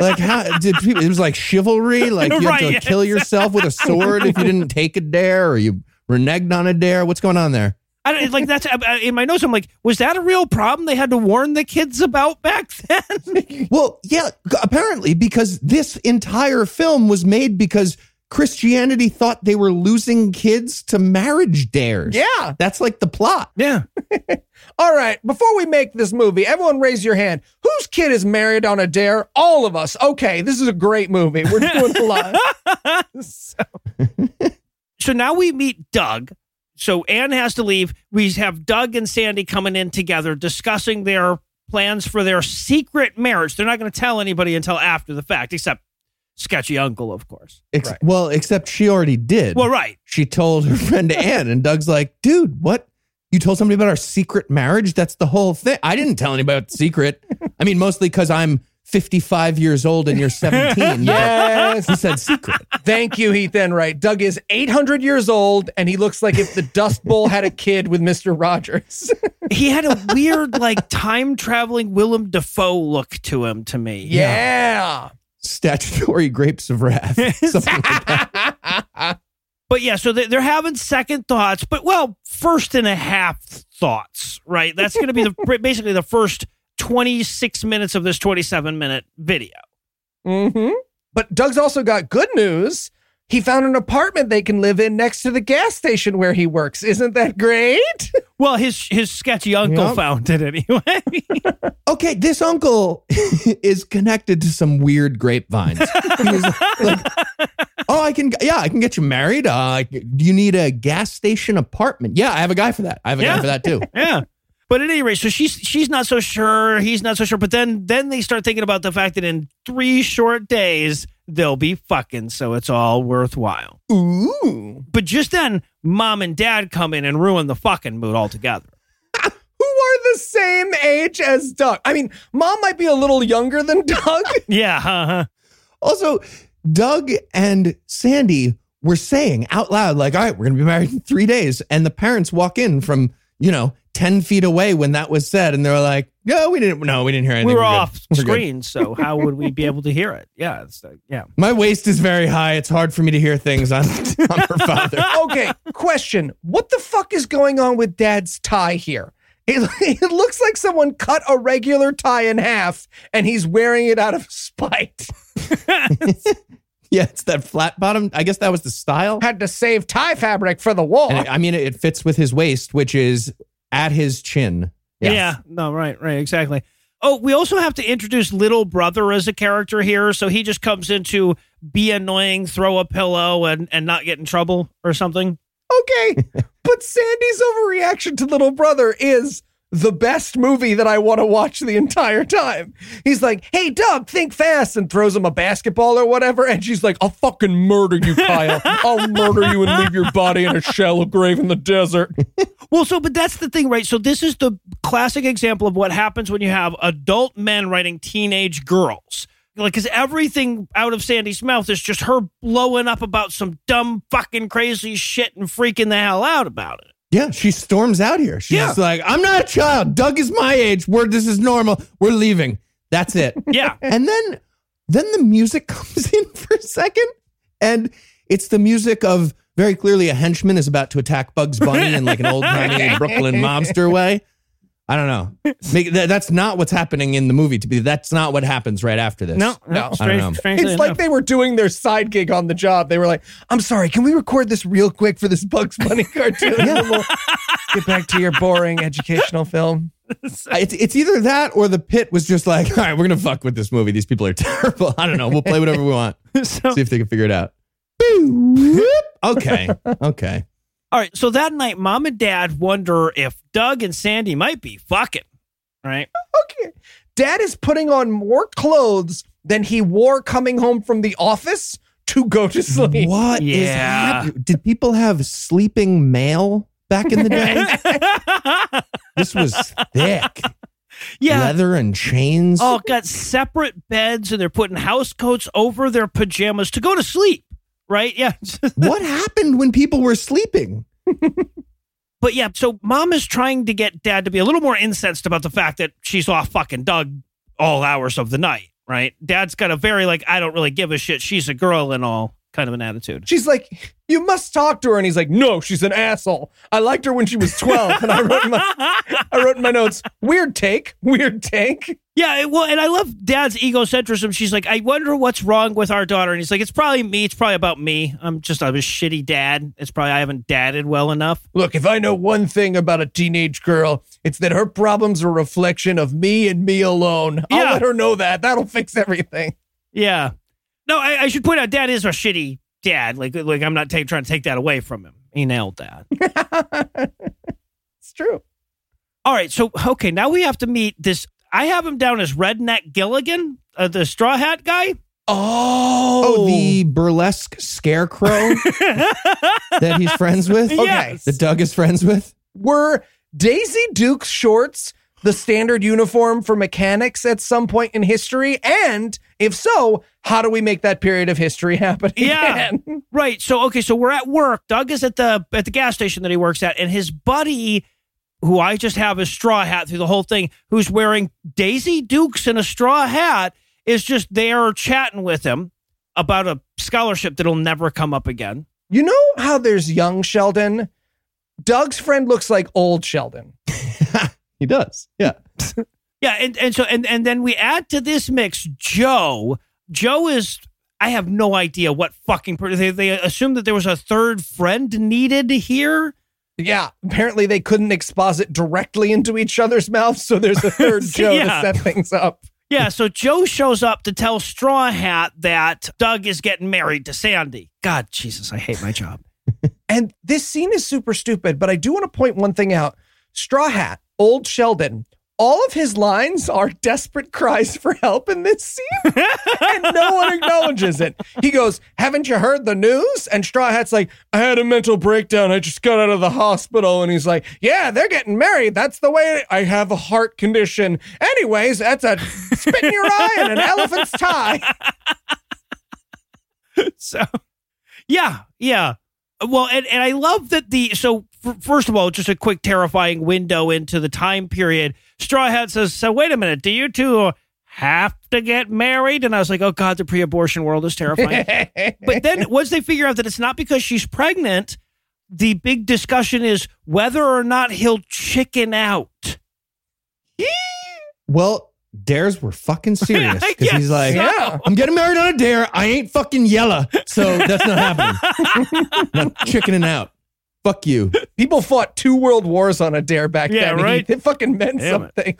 E: Like how did people? It was like chivalry. Like you had to kill yourself with a sword if you didn't take a dare, or you reneged on a dare. What's going on there?
B: I don't, like that's in my notes. I'm like, was that a real problem they had to warn the kids about back then?
E: Well, yeah. Apparently, because this entire film was made because Christianity thought they were losing kids to marriage dares.
D: Yeah.
E: That's like the plot.
B: yeah.
D: All right, before we make this movie, everyone raise your hand. Whose kid is married on a dare? All of us. Okay, this is a great movie. We're doing a lot.
B: so, so now we meet Doug. So Anne has to leave. We have Doug and Sandy coming in together discussing their plans for their secret marriage. They're not going to tell anybody until after the fact, except sketchy uncle, of course.
E: Ex-
D: Right.
E: Well, except she already did.
B: Well, right.
E: she told her friend Anne, and Doug's like, dude, what? You told somebody about our secret marriage? That's the whole thing. I didn't tell anybody about the secret. I mean, mostly because I'm 55 years old and you're 17.
D: Yes.
E: He said secret.
D: Thank you, Heath Enright. Doug is 800 years old, and he looks like if the Dust Bowl had a kid with Mr. Rogers.
B: He had a weird, like, time traveling Willem Dafoe look to him to me.
D: yeah.
E: Statutory grapes of wrath. Something like that.
B: But yeah, so they- they're having second thoughts, but well, first and a half thoughts, right? That's going to be the basically the first 26 minutes of this 27 minute video.
D: Mm-hmm. But Doug's also got good news. He found an apartment they can live in next to the gas station where he works. Isn't that great?
B: Well, his his sketchy uncle
E: Yep.
B: found it anyway.
E: Okay, this uncle is connected to some weird grapevines. Like, oh, I can, yeah, I can get you married. Uh, do you need a gas station apartment? Yeah, I have a guy for that. I have a
B: Yeah.
E: guy for that too.
B: yeah. But at any rate, so she's she's not so sure. He's not so sure. But then then they start thinking about the fact that in three short days they'll be fucking, so it's all worthwhile.
D: Ooh.
B: But just then, mom and dad come in and ruin the fucking mood altogether.
D: Who are the same age as Doug? I mean, mom might be a little younger than Doug.
B: Yeah, uh-huh.
E: Also, Doug and Sandy were saying out loud, like, all right, we're going to be married in three days. And the parents walk in from, you know, 10 feet away when that was said. And they're like, no, we didn't, no, we didn't hear anything.
B: we were
E: We're
B: off
E: We're good."
B: screen, so how would we be able to hear it? Yeah, it's like, yeah.
E: My waist is very high. It's hard for me to hear things on, on her father.
D: okay, question. What the fuck is going on with dad's tie here? It, it looks like someone cut a regular tie in half and he's wearing it out of spite.
E: Yeah, it's that flat bottom. I guess that was the style.
D: Had to save tie fabric for the wall.
E: And it- I mean, it, it fits with his waist, which is at his chin.
B: Yeah. No, right, right, exactly. Oh, we also have to introduce little brother as a character here. So he just comes in to be annoying, throw a pillow, and, and not get in trouble or something.
D: Okay, but Sandy's overreaction to little brother is the best movie that I want to watch the entire time. He's like, "Hey, Doug, think fast," and throws him a basketball or whatever, and she's like, "I'll fucking murder you, Kyle. I'll murder you and leave your body in a shallow grave in the desert."
B: Well, so, but that's the thing, right? So this is the classic example of what happens when you have adult men writing teenage girls. Like, because everything out of Sandy's mouth is just her blowing up about some dumb fucking crazy shit and freaking the hell out about it.
E: Yeah, she storms out here. She's
B: Yeah.
E: just like, I'm not a child. Doug is my age. We're this is normal. We're leaving. That's it.
B: Yeah.
E: and then then the music comes in for a second. And it's the music of very clearly a henchman is about to attack Bugs Bunny in like an old timey Brooklyn mobster way. I don't know. Make, that, that's not what's happening in the movie. To be that's not what happens right after this.
B: No,
D: No.
B: no,
D: I don't
B: strange,
E: know.
B: strangely
D: It's like they were doing their side gig on the job. They were like, "I'm sorry, can we record this real quick for this Bugs Bunny cartoon? And then we'll get back to your boring educational film."
E: It's, it's either that or the pit was just like, all right, we're gonna fuck with this movie. These people are terrible. I don't know. We'll play whatever we want.
B: So-
E: See if they can figure it out. okay. Okay.
B: All right. So that night, mom and dad wonder if Doug and Sandy might be fucking. Right.
D: Okay. Dad is putting on more clothes than he wore coming home from the office to go to sleep.
E: What is
B: Yeah.
E: happening? Did people have sleeping mail back in the day? this was thick.
B: yeah.
E: Leather and chains.
B: Oh, got separate beds and they're putting house coats over their pajamas to go to sleep. Right. Yeah.
E: What happened when people were sleeping?
B: But yeah, so mom is trying to get dad to be a little more incensed about the fact that she's off fucking Doug all hours of the night, right? Dad's got a very like, I don't really give a shit. She's a girl and all kind of an attitude.
D: She's like, You must talk to her. And he's like, No, she's an asshole. I liked her when she was 12. And I wrote in my, I wrote in my notes, Weird take, weird take.
B: Yeah, it- well, and I love dad's egocentrism. She's like, I wonder what's wrong with our daughter. And he's like, It's probably me. It's probably about me. I'm just I'm a shitty dad. It's probably I haven't dadded well enough.
D: Look, if I know one thing about a teenage girl, it's that her problems are a reflection of me and me alone. I'll
B: Yeah.
D: let her know that. That'll fix everything.
B: Yeah. No, I, I should point out, dad is a shitty dad. Like, like I'm not ta- trying to take that away from him. He nailed that.
D: It's true.
B: All right, so okay, now we have to meet this. I have him down as Redneck Gilligan, uh, the straw hat guy.
D: Oh,
E: Oh, the burlesque scarecrow that he's friends with?
D: Okay.
B: Yes.
E: That Doug is friends with?
D: were Daisy Duke's shorts the standard uniform for mechanics at some point in history? And if so, how do we make that period of history happen
B: Yeah. Right. So okay, so we're at work. Doug is at the at the gas station that he works at, and his buddy, who I just have a straw hat through the whole thing, who's wearing Daisy Dukes and a straw hat, is just there chatting with him about a scholarship that'll never come up again.
D: You know how there's young Sheldon? Doug's friend looks like old Sheldon.
E: He does. Yeah.
B: Yeah, Yeah, and, and so and and then we add to this mix Joe. Joe is I have no idea what fucking per- they they assumed that there was a third friend needed here.
D: Yeah, apparently they couldn't exposit directly into each other's mouths, so there's a third Joe
B: Yeah.
D: to set things up.
B: Yeah, so Joe shows up to tell Straw Hat that Doug is getting married to Sandy. God, Jesus, I hate my job.
D: And this scene is super stupid, but I do want to point one thing out. Straw Hat, old Sheldon, all of his lines are desperate cries for help in this scene, and no one acknowledges it. He goes, Haven't you heard the news? And Straw Hat's like, I had a mental breakdown. I just got out of the hospital. And he's like, Yeah, they're getting married. That's the way I have a heart condition. Anyways, that's a spit in your eye and an elephant's tie.
B: so yeah yeah well and, and i love that the so first of all just a quick terrifying window into the time period straw hat says so wait a minute do you two have to get married and i was like oh god the pre-abortion world is terrifying but then once they figure out that it's not because she's pregnant the big discussion is whether or not he'll chicken out
E: Well, dares were fucking serious because he's like,
B: so.
D: Yeah.
E: I'm getting married on a dare. I ain't fucking yella, so that's not happening. I'm chickening out. Fuck you.
D: People fought two world wars on a dare back
B: Yeah,
D: then.
B: right?
D: It fucking meant
B: Damn
D: something.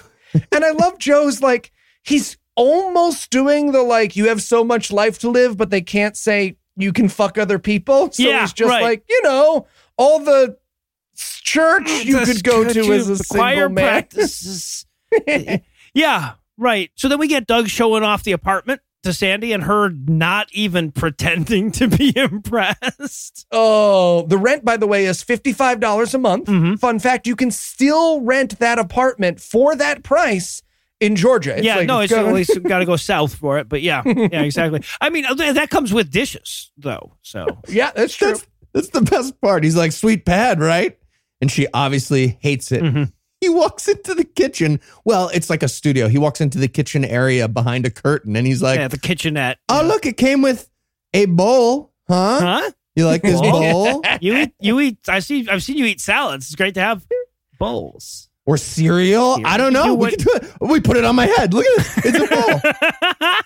D: and I love Joe's like, he's almost doing the like, you have so much life to live, but they can't say you can fuck other people. So
B: Yeah,
D: he's just
B: right.
D: like, you know, all the church you could go to as a single man.
B: yeah, right. So then we get Doug showing off the apartment to Sandy and her not even pretending to be impressed.
D: Oh, the rent, by the way, is $55 a month.
B: Mhm.
D: Fun fact, you can still rent that apartment for that price in Georgia. It's
B: yeah,
D: like
B: no, it's
D: going-
B: at least got to go south for it. But yeah, yeah, exactly. I mean, that comes with dishes, though. So
D: yeah, that's true.
E: That's, that's the best part. He's like, sweet pad, right? And she obviously hates it.
B: Mhm.
E: He walks into the kitchen. Well, it's like a studio. He walks into the kitchen area behind a curtain and he's like,
B: yeah, the kitchenette.
E: oh, look, it came with a bowl. Huh?
B: Huh?
E: You like this
B: Bowl? You eat? You eat? I see. I've seen you eat salads. It's great to have bowls.
E: Or cereal? I don't know.
B: You
E: We, can do it. we put it on my head. Look at it. It's a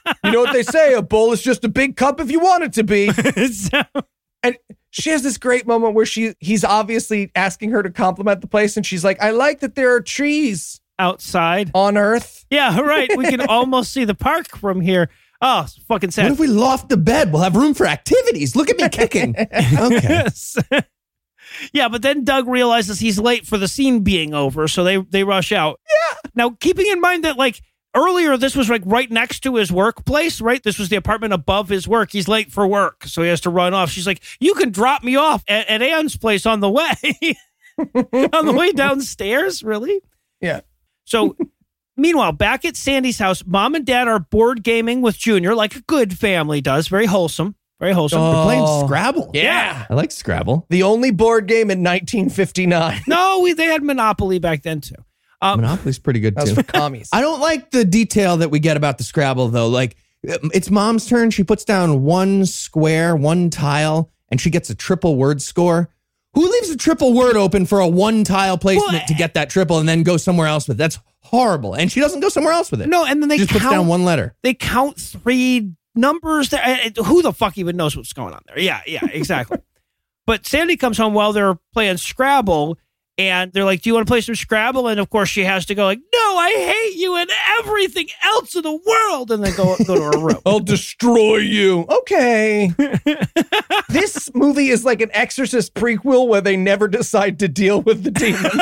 E: bowl.
D: You know what they say? A bowl is just a big cup if you want it to be.
B: So-
D: And she has this great moment where she he's obviously asking her to compliment the place, and she's like, "I like that there are trees
B: outside.
D: on Earth."
B: Yeah, right. We can almost see the park from here. Oh, it's fucking
E: what if we loft the bed? We'll have room for activities. Look at me kicking. Okay.
B: Yes. yeah, but then Doug realizes he's late for the scene being over, so they they rush out. Yeah. Now, keeping in mind that like earlier this was like right next to his workplace, right? This was the apartment above his work. He's late for work, so he has to run off. She's like, "You can drop me off at, at Anne's place on the way." on the way downstairs, really?
D: Yeah.
B: So Meanwhile, back at Sandy's house, mom and dad are board gaming with Junior, like a good family does. Very wholesome. Very wholesome.
E: We're playing
D: Oh.
E: Scrabble.
D: Yeah.
E: I like Scrabble.
D: The only board game in 1959.
B: No, we, they had Monopoly back then too. Um,
E: Monopoly's pretty good
D: That was
E: too.
D: for commies.
E: I don't like the detail that we get about the Scrabble though. Like it's mom's turn. She puts down one square, one tile, and she gets a triple word score. Who leaves a triple word open for a one tile placement
B: Well,
E: to get that triple and then go somewhere else with? it? That's horrible. And she doesn't go somewhere else with it.
B: no, and then they
E: she just puts down one letter.
B: They count three numbers. There. I- I- Who the fuck even knows what's going on there? Yeah, yeah, exactly. but Sandy comes home while they're playing Scrabble, and they're like, "Do you want to play some Scrabble?" And of course, she has to go like, "No, I hate you and everything else in the world," and then go go to her room.
D: I'll destroy you. Okay. this movie is like an Exorcist prequel where they never decide to deal with the demon.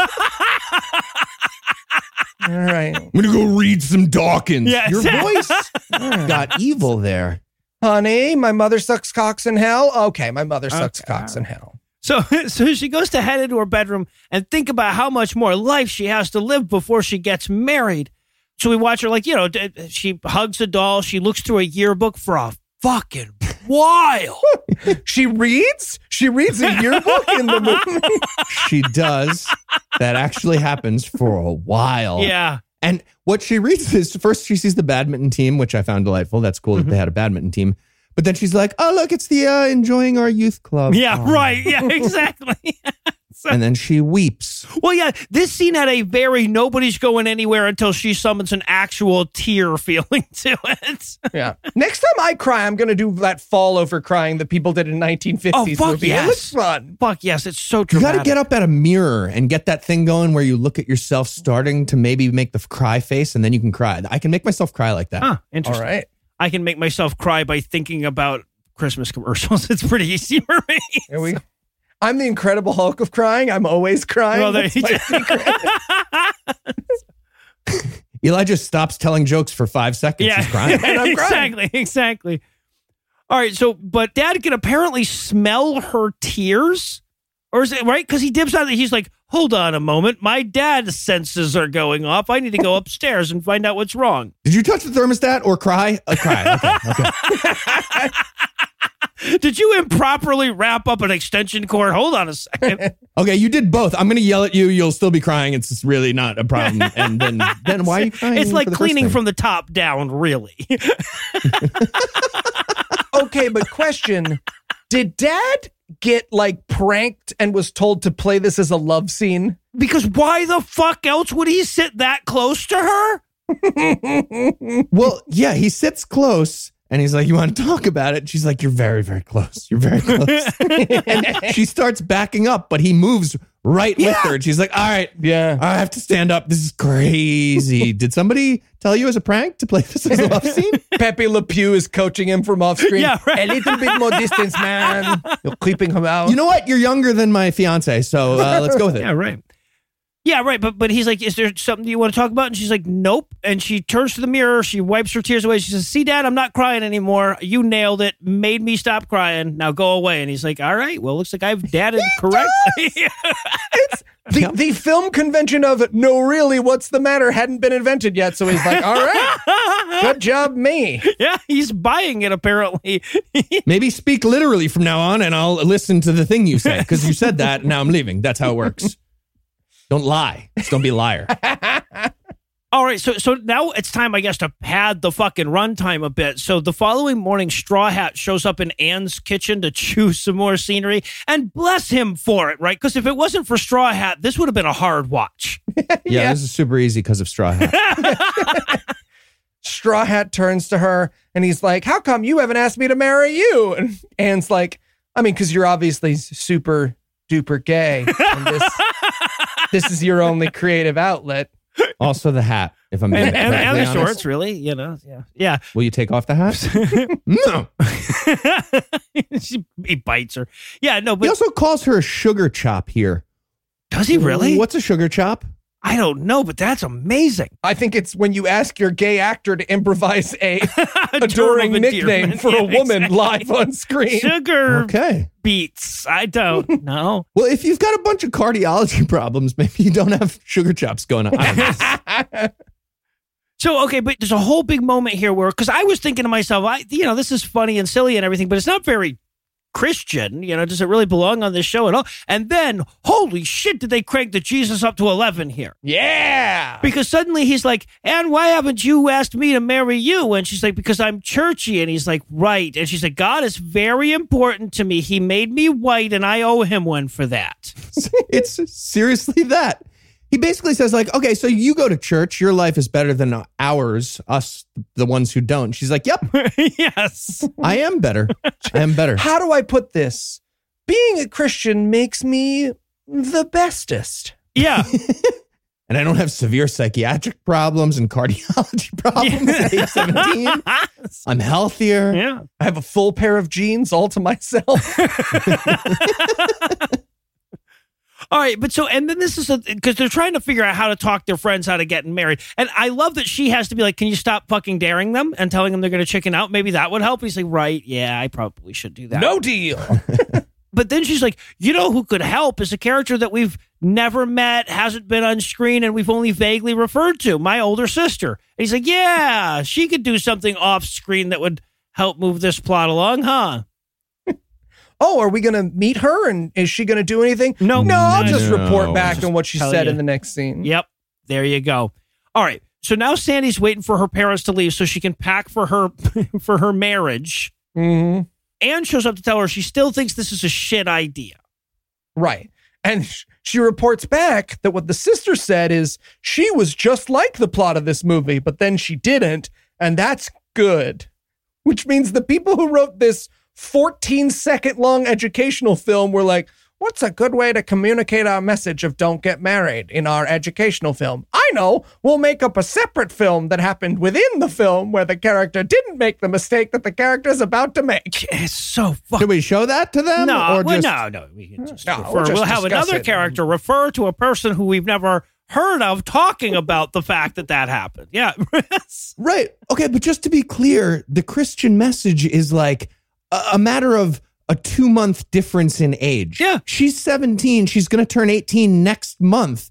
D: All right.
E: I'm gonna go read some Dawkins.
B: Yes.
E: Your voice got evil there.
D: Honey, my mother sucks cocks in hell. Okay, my mother sucks cocks in hell.
B: So, so she goes to head into her bedroom and think about how much more life she has to live before she gets married. So we watch her like, you know, she hugs a doll. She looks through a yearbook for a fucking while.
D: She reads? She reads a yearbook in the movie.
E: She does. that actually happens for a while.
B: yeah.
E: And what she reads is first she sees the badminton team, which I found delightful. That's cool that they mm-hmm. had a badminton team. But then she's like, "Oh, look, it's the uh, enjoying our youth club."
B: Yeah,
E: Oh.
B: right. Yeah, exactly.
E: and then she weeps.
B: Well, yeah, this scene had a very nobody's going anywhere until she summons an actual tear feeling to it.
D: Yeah. Next time I cry, I'm going to do that fall over crying that people did in 1950s
B: Oh, fuck
D: movie.
B: yes.
D: It looks fun.
B: Fuck yes, it's so
E: true.
B: You
E: got to get up at a mirror and get that thing going where you look at yourself starting to maybe make the cry face and then you can cry. I can make myself cry like that.
B: Huh, interesting.
D: right.
B: I can make myself cry by thinking about Christmas commercials. It's pretty easy for me.
D: Here we go. I'm the Incredible Hulk of crying. I'm always crying.
B: Well, there
D: That's
B: you
D: my
E: Eli just stops telling jokes for five seconds.
B: yeah,
E: He's crying.
D: And I'm crying.
B: exactly, exactly. All right, so but Dad can apparently smell her tears, or is it right? Because he dips out. He's like, "Hold on a moment, my dad's senses are going off. I need to go upstairs and find out what's wrong."
E: Did you touch the thermostat or cry? Uh, cry. Okay. okay.
B: Did you improperly wrap up an extension cord? Hold on a second.
E: Okay, you did both. I'm going to yell at you. You'll still be crying. It's just really not a problem. And then, then why are you crying?
B: it's like
E: for the first
B: cleaning from the top down, really.
D: okay, but question Did dad get like pranked and was told to play this as a love scene?
B: because why the fuck else would he sit that close to her?
E: Well, yeah, he sits close and he's like, You want to talk about it? She's like, You're very, very close. You're very close. and she starts backing up, but he moves right with her. And she's like, All right,
D: Yeah.
E: I have to stand up. This is crazy. Did somebody tell you as a prank to play this as a love scene?
D: Pepe Le Pew is coaching him from off screen.
B: Yeah, right.
D: A little bit more distance, man. You're creeping him out.
E: You know what? You're younger than my fiance, so uh, let's go with it.
B: Yeah, right. Yeah, right. But but he's like, is there something you want to talk about? And she's like, nope. And she turns to the mirror. She wipes her tears away. She says, "See, Dad, I'm not crying anymore. You nailed it. Made me stop crying. Now go away." And he's like, "All right. Well, looks like I've dadded correctly."
D: the, the film convention of no, really, what's the matter hadn't been invented yet. So he's like, all right, good job, me.
B: yeah, he's buying it apparently.
E: Maybe speak literally from now on, and I'll listen to the thing you say because you said that. And now I'm leaving. That's how it works. Don't lie. Just don't be a liar.
B: All right, so so now it's time, I guess, to pad the fucking runtime a bit. So the following morning, Straw Hat shows up in Anne's kitchen to chew some more scenery, and bless him for it, right? Because if it wasn't for Straw Hat, this would have been a hard watch.
E: Yeah,
D: Yeah.
E: this is super easy because of straw hat.
D: Straw Hat turns to her and he's like, How come you haven't asked me to marry you? And Anne's like, I mean, because you're obviously super duper gay. And this, this is your only creative outlet.
E: Also, the hat. If I'm being
B: And, and, and the
E: honest.
B: shorts, really, you know, yeah, yeah.
E: Will you take off the hat? no.
B: she, he bites her. Yeah, no, But He
E: also calls her a sugar chop here.
B: does he really?
E: What's a sugar chop?
B: I don't know, but that's amazing.
D: I think it's when you ask your gay actor to improvise a adoring nickname
B: endearment.
D: for a woman
B: exactly.
D: live on screen.
B: Sugar
E: Okay.
B: beats. I don't know.
E: Well, if you've got a bunch of cardiology problems, maybe you don't have sugar chops going on. I don't know.
B: So okay, but there's a whole big moment here where because I was thinking to myself, I you know this is funny and silly and everything, but it's not very Christian. You know, does it really belong on this show at all? And then, holy shit, did they crank the Jesus up to eleven here?
D: Yeah.
B: Because suddenly he's like, "And why haven't you asked me to marry you?" And she's like, "Because I'm churchy." And he's like, "Right." And she's like, "God is very important to me. He made me white, and I owe him one for that."
E: it's seriously that. He basically says, like, okay, so you go to church, your life is better than ours, us, the ones who don't. She's like, yep,
B: yes.
E: I am better. I am better.
D: How do I put this? Being a Christian makes me the bestest.
B: Yeah.
E: And I don't have severe psychiatric problems and cardiology problems at age 17. I'm healthier.
B: yeah.
D: I have a full pair of jeans all to myself.
B: All right, but so and then this is because they're trying to figure out how to talk their friends how to get married, and I love that she has to be like, "Can you stop fucking daring them and telling them they're going to chicken out? Maybe that would help." He's like, "Right, yeah, I probably should do that."
D: no deal.
B: but then she's like, "You know who could help is a character that we've never met, hasn't been on screen, and we've only vaguely referred to, my older sister." And he's like, "Yeah, she could do something off screen that would help move this plot along, huh?"
D: Oh, are we going to meet her? And is she going to do anything?
B: No.
D: No, I'll just
E: no.
D: report back on what she said
B: you.
D: in the next scene.
B: Yep. There you go. All right. So now Sandy's waiting for her parents to leave so she can pack for her for her marriage.
D: hmm
B: Anne shows up to tell her she still thinks this is a shit idea.
D: Right. And she reports back that what the sister said is she was just like the plot of this movie, but then she didn't. And that's good. Which means the people who wrote this 14 second long educational film were like, what's a good way to communicate our message of don't get married in our educational film? I know. We'll make up a separate film that happened within the film where the character didn't make the mistake that the character is about to make.
B: It's so fucking.
E: Did we show that to them?
B: No,
E: or
B: well,
E: just,
B: no, no. We can just
D: No,
B: refer.
D: we'll
B: We'll, have another
D: it.
B: character refer to a person who we've never heard of talking about the fact that that happened. Yeah.
E: Right. Okay, but just to be clear, the Christian message is like a, a matter of a two month difference in age.
B: Yeah.
E: She's 17. She's going to turn 18 next month.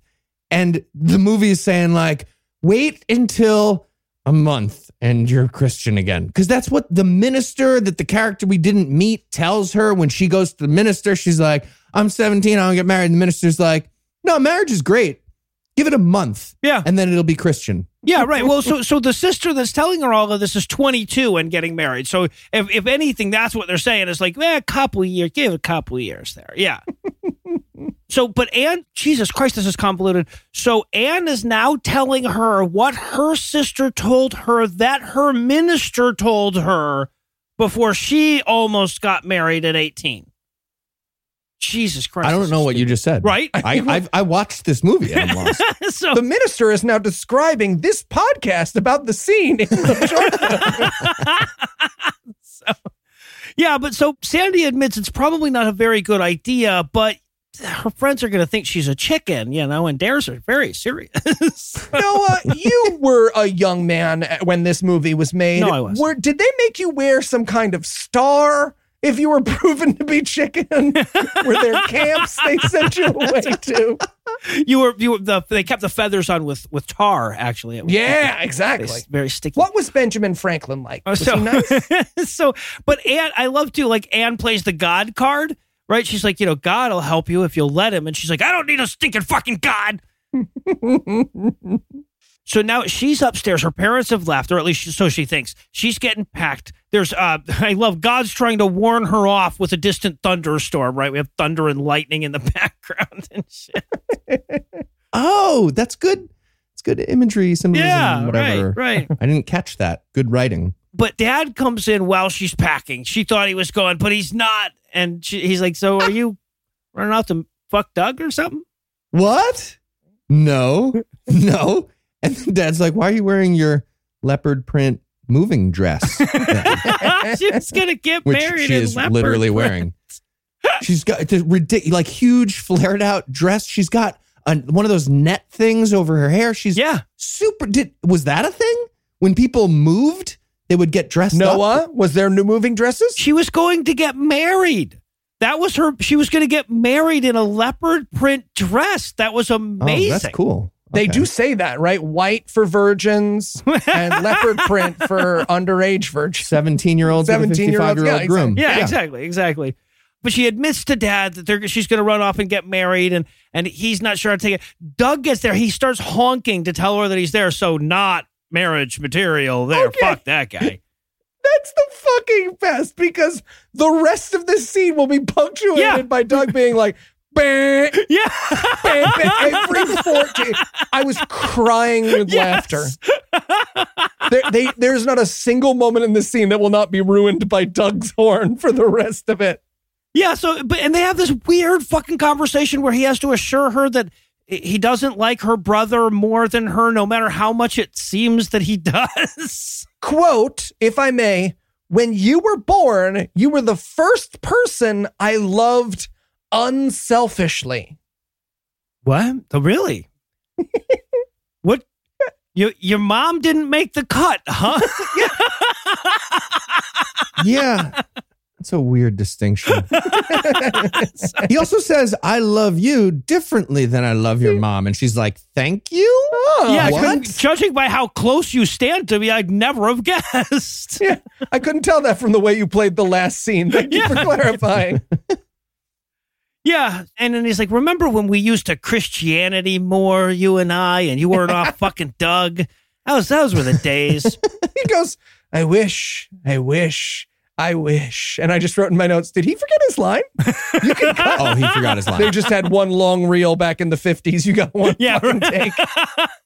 E: And the movie is saying, like, wait until a month and you're Christian again. Because that's what the minister that the character we didn't meet tells her when she goes to the minister. She's like, I'm 17. I don't get married. And the minister's like, no, marriage is great. Give it a month.
B: Yeah.
E: And then it'll be Christian.
B: Yeah, right. Well, so so the sister that's telling her all of this is 22 and getting married. So if if anything, that's what they're saying. It's like, eh, a couple of years, give it a couple of years there. Yeah. so, but Anne, Jesus Christ, this is convoluted. So Anne is now telling her what her sister told her that her minister told her before she almost got married at 18. Jesus Christ.
E: I don't know what you just said.
B: Right?
E: I I've, I watched this movie and I'm lost.
B: so
D: The minister is now describing this podcast about the scene in the film.
B: Yeah, but so Sandy admits it's probably not a very good idea, but her friends are going to think she's a chicken, you know, and dares are very serious.
D: Noah, you were a young man when this movie was made.
B: No, I.
D: Were, did they make you wear some kind of star if you were proven to be chicken? were there camps they sent you away to?
B: you were you were the they kept the feathers on with with tar actually. Was
D: Yeah,
B: very-
D: exactly.
B: Very sticky.
D: What was Benjamin Franklin like?
B: Oh,
D: Was
B: so,
D: nice?
B: so, but Anne, I love to like Anne plays the God card, right? She's like, you know, God will help you if you'll let him, and she's like, I don't need a stinking fucking God. so now she's upstairs. Her parents have left, or at least so she thinks. She's getting packed. There's, uh, I love God's trying to warn her off with a distant thunderstorm, right? We have thunder and lightning in the background and shit.
E: Oh, that's good. It's good imagery, symbolism,
B: Yeah,
E: whatever.
B: right, right.
E: I didn't catch that. Good writing.
B: but dad comes in while she's packing. She thought he was going, but he's not. And she, he's like, So are you running off to fuck Doug or something?
E: What? No, no. And dad's like, "Why are you wearing your leopard print moving dress?" then?"
B: she's going to get
E: Which
B: married
E: she is
B: leopard
E: literally
B: print.
E: wearing. She's got the ridiculous, like huge flared out dress. She's got a, one of those net things over her hair. She's
B: Yeah.
E: super. Did was that a thing when people moved? They would get dressed up.
D: Noah, was there new moving dresses?
B: She was going to get married. That was her. She was going to get married in a leopard print dress. That was
E: Oh,
B: amazing.
E: that's cool.
D: They
E: Okay.
D: do say that, right? White for virgins and leopard print for underage virgins.
E: 17 year olds, 17 year
D: 17-year-olds,
E: old
D: yeah,
E: groom.
B: Yeah, exactly, exactly. But she admits to dad that they're, she's going to run off and get married, and and he's not sure how to take it. Doug gets there. He starts honking to tell her that he's there. So not marriage material. There,
D: Okay.
B: fuck that guy.
D: That's the fucking best because the rest of this scene will be punctuated
B: Yeah.
D: by Doug being like, "Bang,
B: yeah,
D: bang, bang," every 14. I was crying with
B: Yes.
D: laughter. There, they, there's not a single moment in this scene that will not be ruined by Doug's horn for the rest of it.
B: yeah. So, but and they have this weird fucking conversation where he has to assure her that he doesn't like her brother more than her, no matter how much it seems that he does.
D: Quote, if I may, when you were born, you were the first person I loved unselfishly.
B: What? Oh, really? what? Your your mom didn't make the cut, huh?
E: Yeah. yeah. That's a weird distinction. he also says, I love you differently than I love your mom. And she's like, Thank you?
D: Oh,
B: yeah, judging by how close you stand to me, I'd never have guessed.
D: Yeah, I couldn't tell that from the way you played the last scene. Thank you for clarifying.
B: Yeah, and then he's like, "Remember when we used to Christianity more, you and I, and you weren't off fucking Doug? That was those were the days."
D: he goes, I wish, I wish I wish. And I just wrote in my notes, did he forget his line? You can cut.
E: Oh, he forgot his line.
D: They just had one long reel back in the 50s. You got one
B: Yeah,
D: fucking
B: right.
D: take.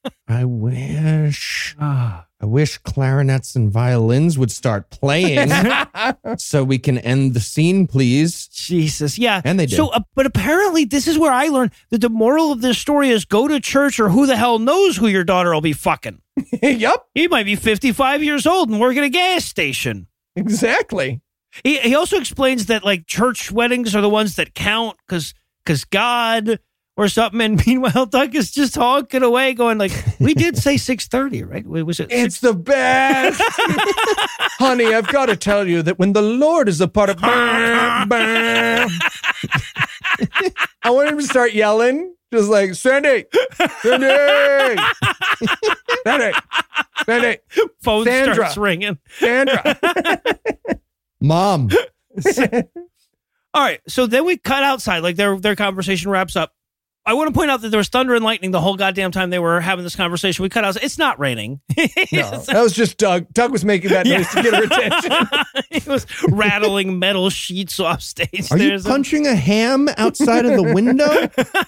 E: I wish. I wish clarinets and violins would start playing so we can end the scene, please.
B: Jesus, yeah.
E: And they did.
B: So, uh, but apparently, this is where I learned that the moral of this story is go to church, or who the hell knows who your daughter will be fucking.
D: yep,
B: He might be 55 years old and work at a gas station.
D: Exactly.
B: He, he also explains that like church weddings are the ones that count because because God or something. And meanwhile, Doug is just honking away, going like, "We did say 6:30, right? Was it?
D: It's the best. Honey, I've got to tell you that when the Lord is a part of. Bah, bah. I want him to start yelling, just like, Sandy, Sandy, Sandy, Sandy,
B: phone
D: Sandra.
B: starts ringing.
D: Sandra.
E: Mom,
B: All right, so then we cut outside, like their their conversation wraps up. I want to point out that there was thunder and lightning the whole goddamn time they were having this conversation. We cut out. It's not raining.
D: No, that was just Doug. Doug was making that noise to get her attention.
B: he was rattling metal sheets off stage.
E: are you
B: There's a-
E: punching a ham outside of the window?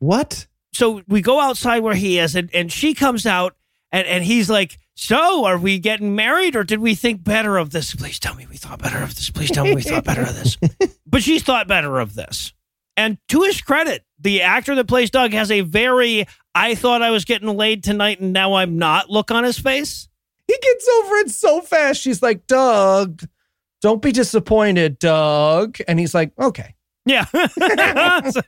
E: What?
B: so we go outside where he is, and, and she comes out, and, and he's like, So, are we getting married, or did we think better of this? Please tell me we thought better of this. Please tell me we thought better of this. But she thought better of this. And to his credit, the actor that plays Doug has a very, I thought I was getting laid tonight, and now I'm not look on his face.
D: He gets over it so fast. She's like, Doug, don't be disappointed, Doug. And he's like, okay.
B: Yeah. So-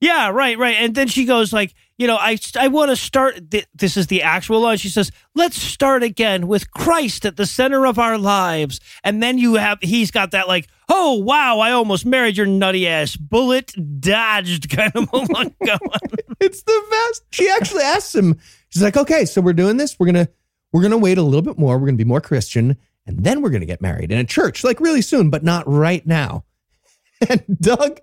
B: yeah, right, right. And then she goes like, you know, I I want to start th- this is the actual line. She says, "Let's start again with Christ at the center of our lives." And then you have he's got that like, "Oh, wow, I almost married your nutty ass. Bullet dodged." kind of look going.
E: It's the best. She actually asks him. She's like, "Okay, so we're doing this. We're gonna we're gonna wait a little bit more. We're gonna be more Christian, and then we're gonna get married in a church, like really soon, but not right now." And Doug,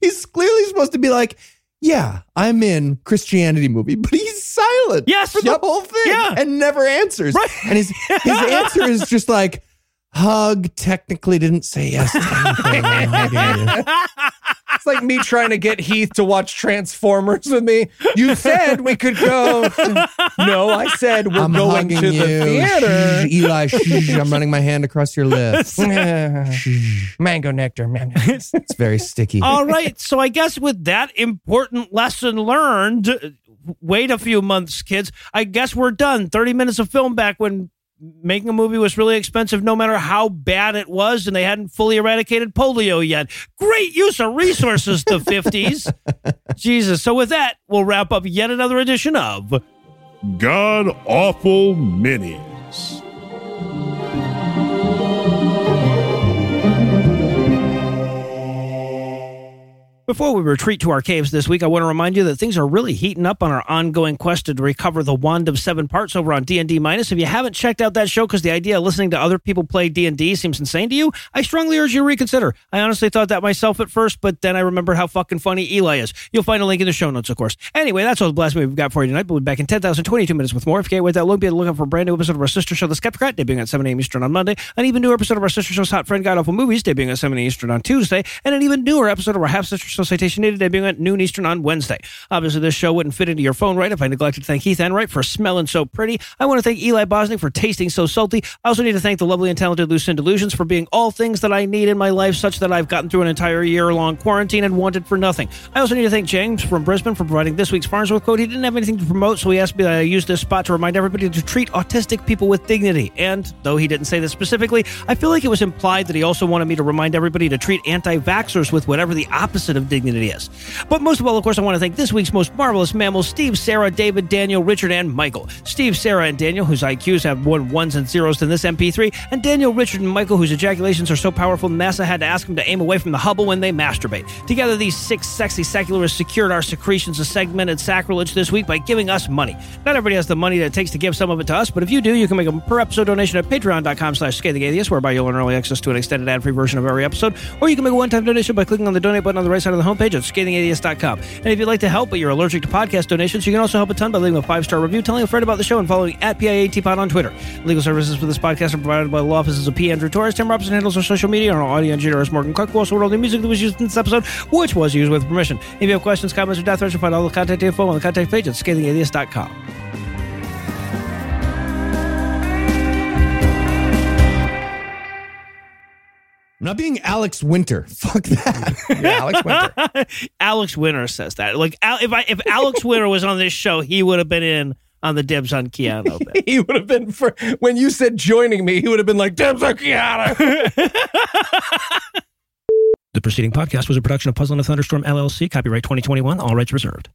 E: he's clearly supposed to be like, "Yeah, I'm in Christianity movie," but he's silent.
B: Yes.
E: for the whole thing,
B: Yeah.
E: and never answers.
B: Right.
E: And his his answer is just like. Hug technically didn't say yes to anything. I'm hugging you."
D: It's like me trying to get Heath to watch Transformers with me. You said we could go. No, I said we're
E: I'm
D: going to
E: you.
D: the theater.
E: Shh, Eli, shh, I'm running my hand across your lips.
D: Mango nectar. man.
E: It's very sticky.
B: All right. So I guess with that important lesson learned, wait a few months, kids. I guess we're done. 30 minutes of film back when making a movie was really expensive, no matter how bad it was, and they hadn't fully eradicated polio yet. Great use of resources, the 50s. Jesus. So with that, we'll wrap up yet another edition of
H: God awful minis.
B: Before we retreat to our caves this week, I want to remind you that things are really heating up on our ongoing quest to recover the Wand of Seven Parts over on D&D Minus. If you haven't checked out that show because the idea of listening to other people play D&D seems insane to you, I strongly urge you to reconsider. I honestly thought that myself at first, but then I remembered how fucking funny Eli is. You'll find a link in the show notes, of course. Anyway, that's all the blast we've got for you tonight. We'll be back in 10,022 minutes with more. If you can't wait that long, be lookout for a brand new episode of our sister show, The Skepticrat, debuting at 7 a.m. Eastern on Monday, an even newer episode of our sister show's Hot Friend God Awful Movies, debuting at 7 a.m. Eastern on Tuesday, and an even newer episode of our half sister show Citation Needed, debuting at noon Eastern on Wednesday. Obviously, this show wouldn't fit into your phone right if I neglected to thank Heath Enright for smelling so pretty. I want to thank Eli Bosnick for tasting so salty. I also need to thank the lovely and talented Lucinda Lugeons for being all things that I need in my life, such that I've gotten through an entire year long quarantine and wanted for nothing. I also need to thank James from Brisbane for providing this week's Farnsworth quote. He didn't have anything to promote, so he asked me that I use this spot to remind everybody to treat autistic people with dignity. And though he didn't say this specifically, I feel like it was implied that he also wanted me to remind everybody to treat anti vaxxers with whatever the opposite of dignity is. But most of all, of course, I want to thank this week's most marvelous mammals Steve, Sarah, David, Daniel, Richard, and Michael. Steve, Sarah, and Daniel, whose IQs have more ones and zeros than this MP3, and Daniel, Richard, and Michael, whose ejaculations are so powerful NASA had to ask them to aim away from the Hubble when they masturbate. Together, these six sexy secularists secured our secretions of segmented sacrilege this week by giving us money. Not everybody has the money that it takes to give some of it to us, but if you do, you can make a per episode donation at patreon.com slash whereby you'll earn early access to an extended ad-free version of every episode, or you can make a one-time donation by clicking on the donate button on the right side of the the homepage at scathingatheist.com. And if you'd like to help, but you're allergic to podcast donations, you can also help a ton by leaving a five star review, telling a friend about the show, and following at PIATPod on Twitter. Legal services for this podcast are provided by the law offices of P. Andrew Torres. Tim Robinson handles our social media, and our audio engineer is Morgan Clarke, who also wrote the music that was used in this episode, which was used with permission. If you have questions, comments, or death threats, you'll find all the contact info on the contact page at scathingatheist.com.
E: I'm not being Alex Winter. Fuck that.
D: Yeah, Alex Winter.
B: Alex Winter says that. Like, if I if Alex Winter was on this show, he would have been in on the dibs on Keanu. bit.
D: he would have been for when you said joining me. He would have been like, "Dibs on Keanu."
B: The preceding podcast was a production of Puzzle and a Thunderstorm LLC, copyright 2021, all rights reserved.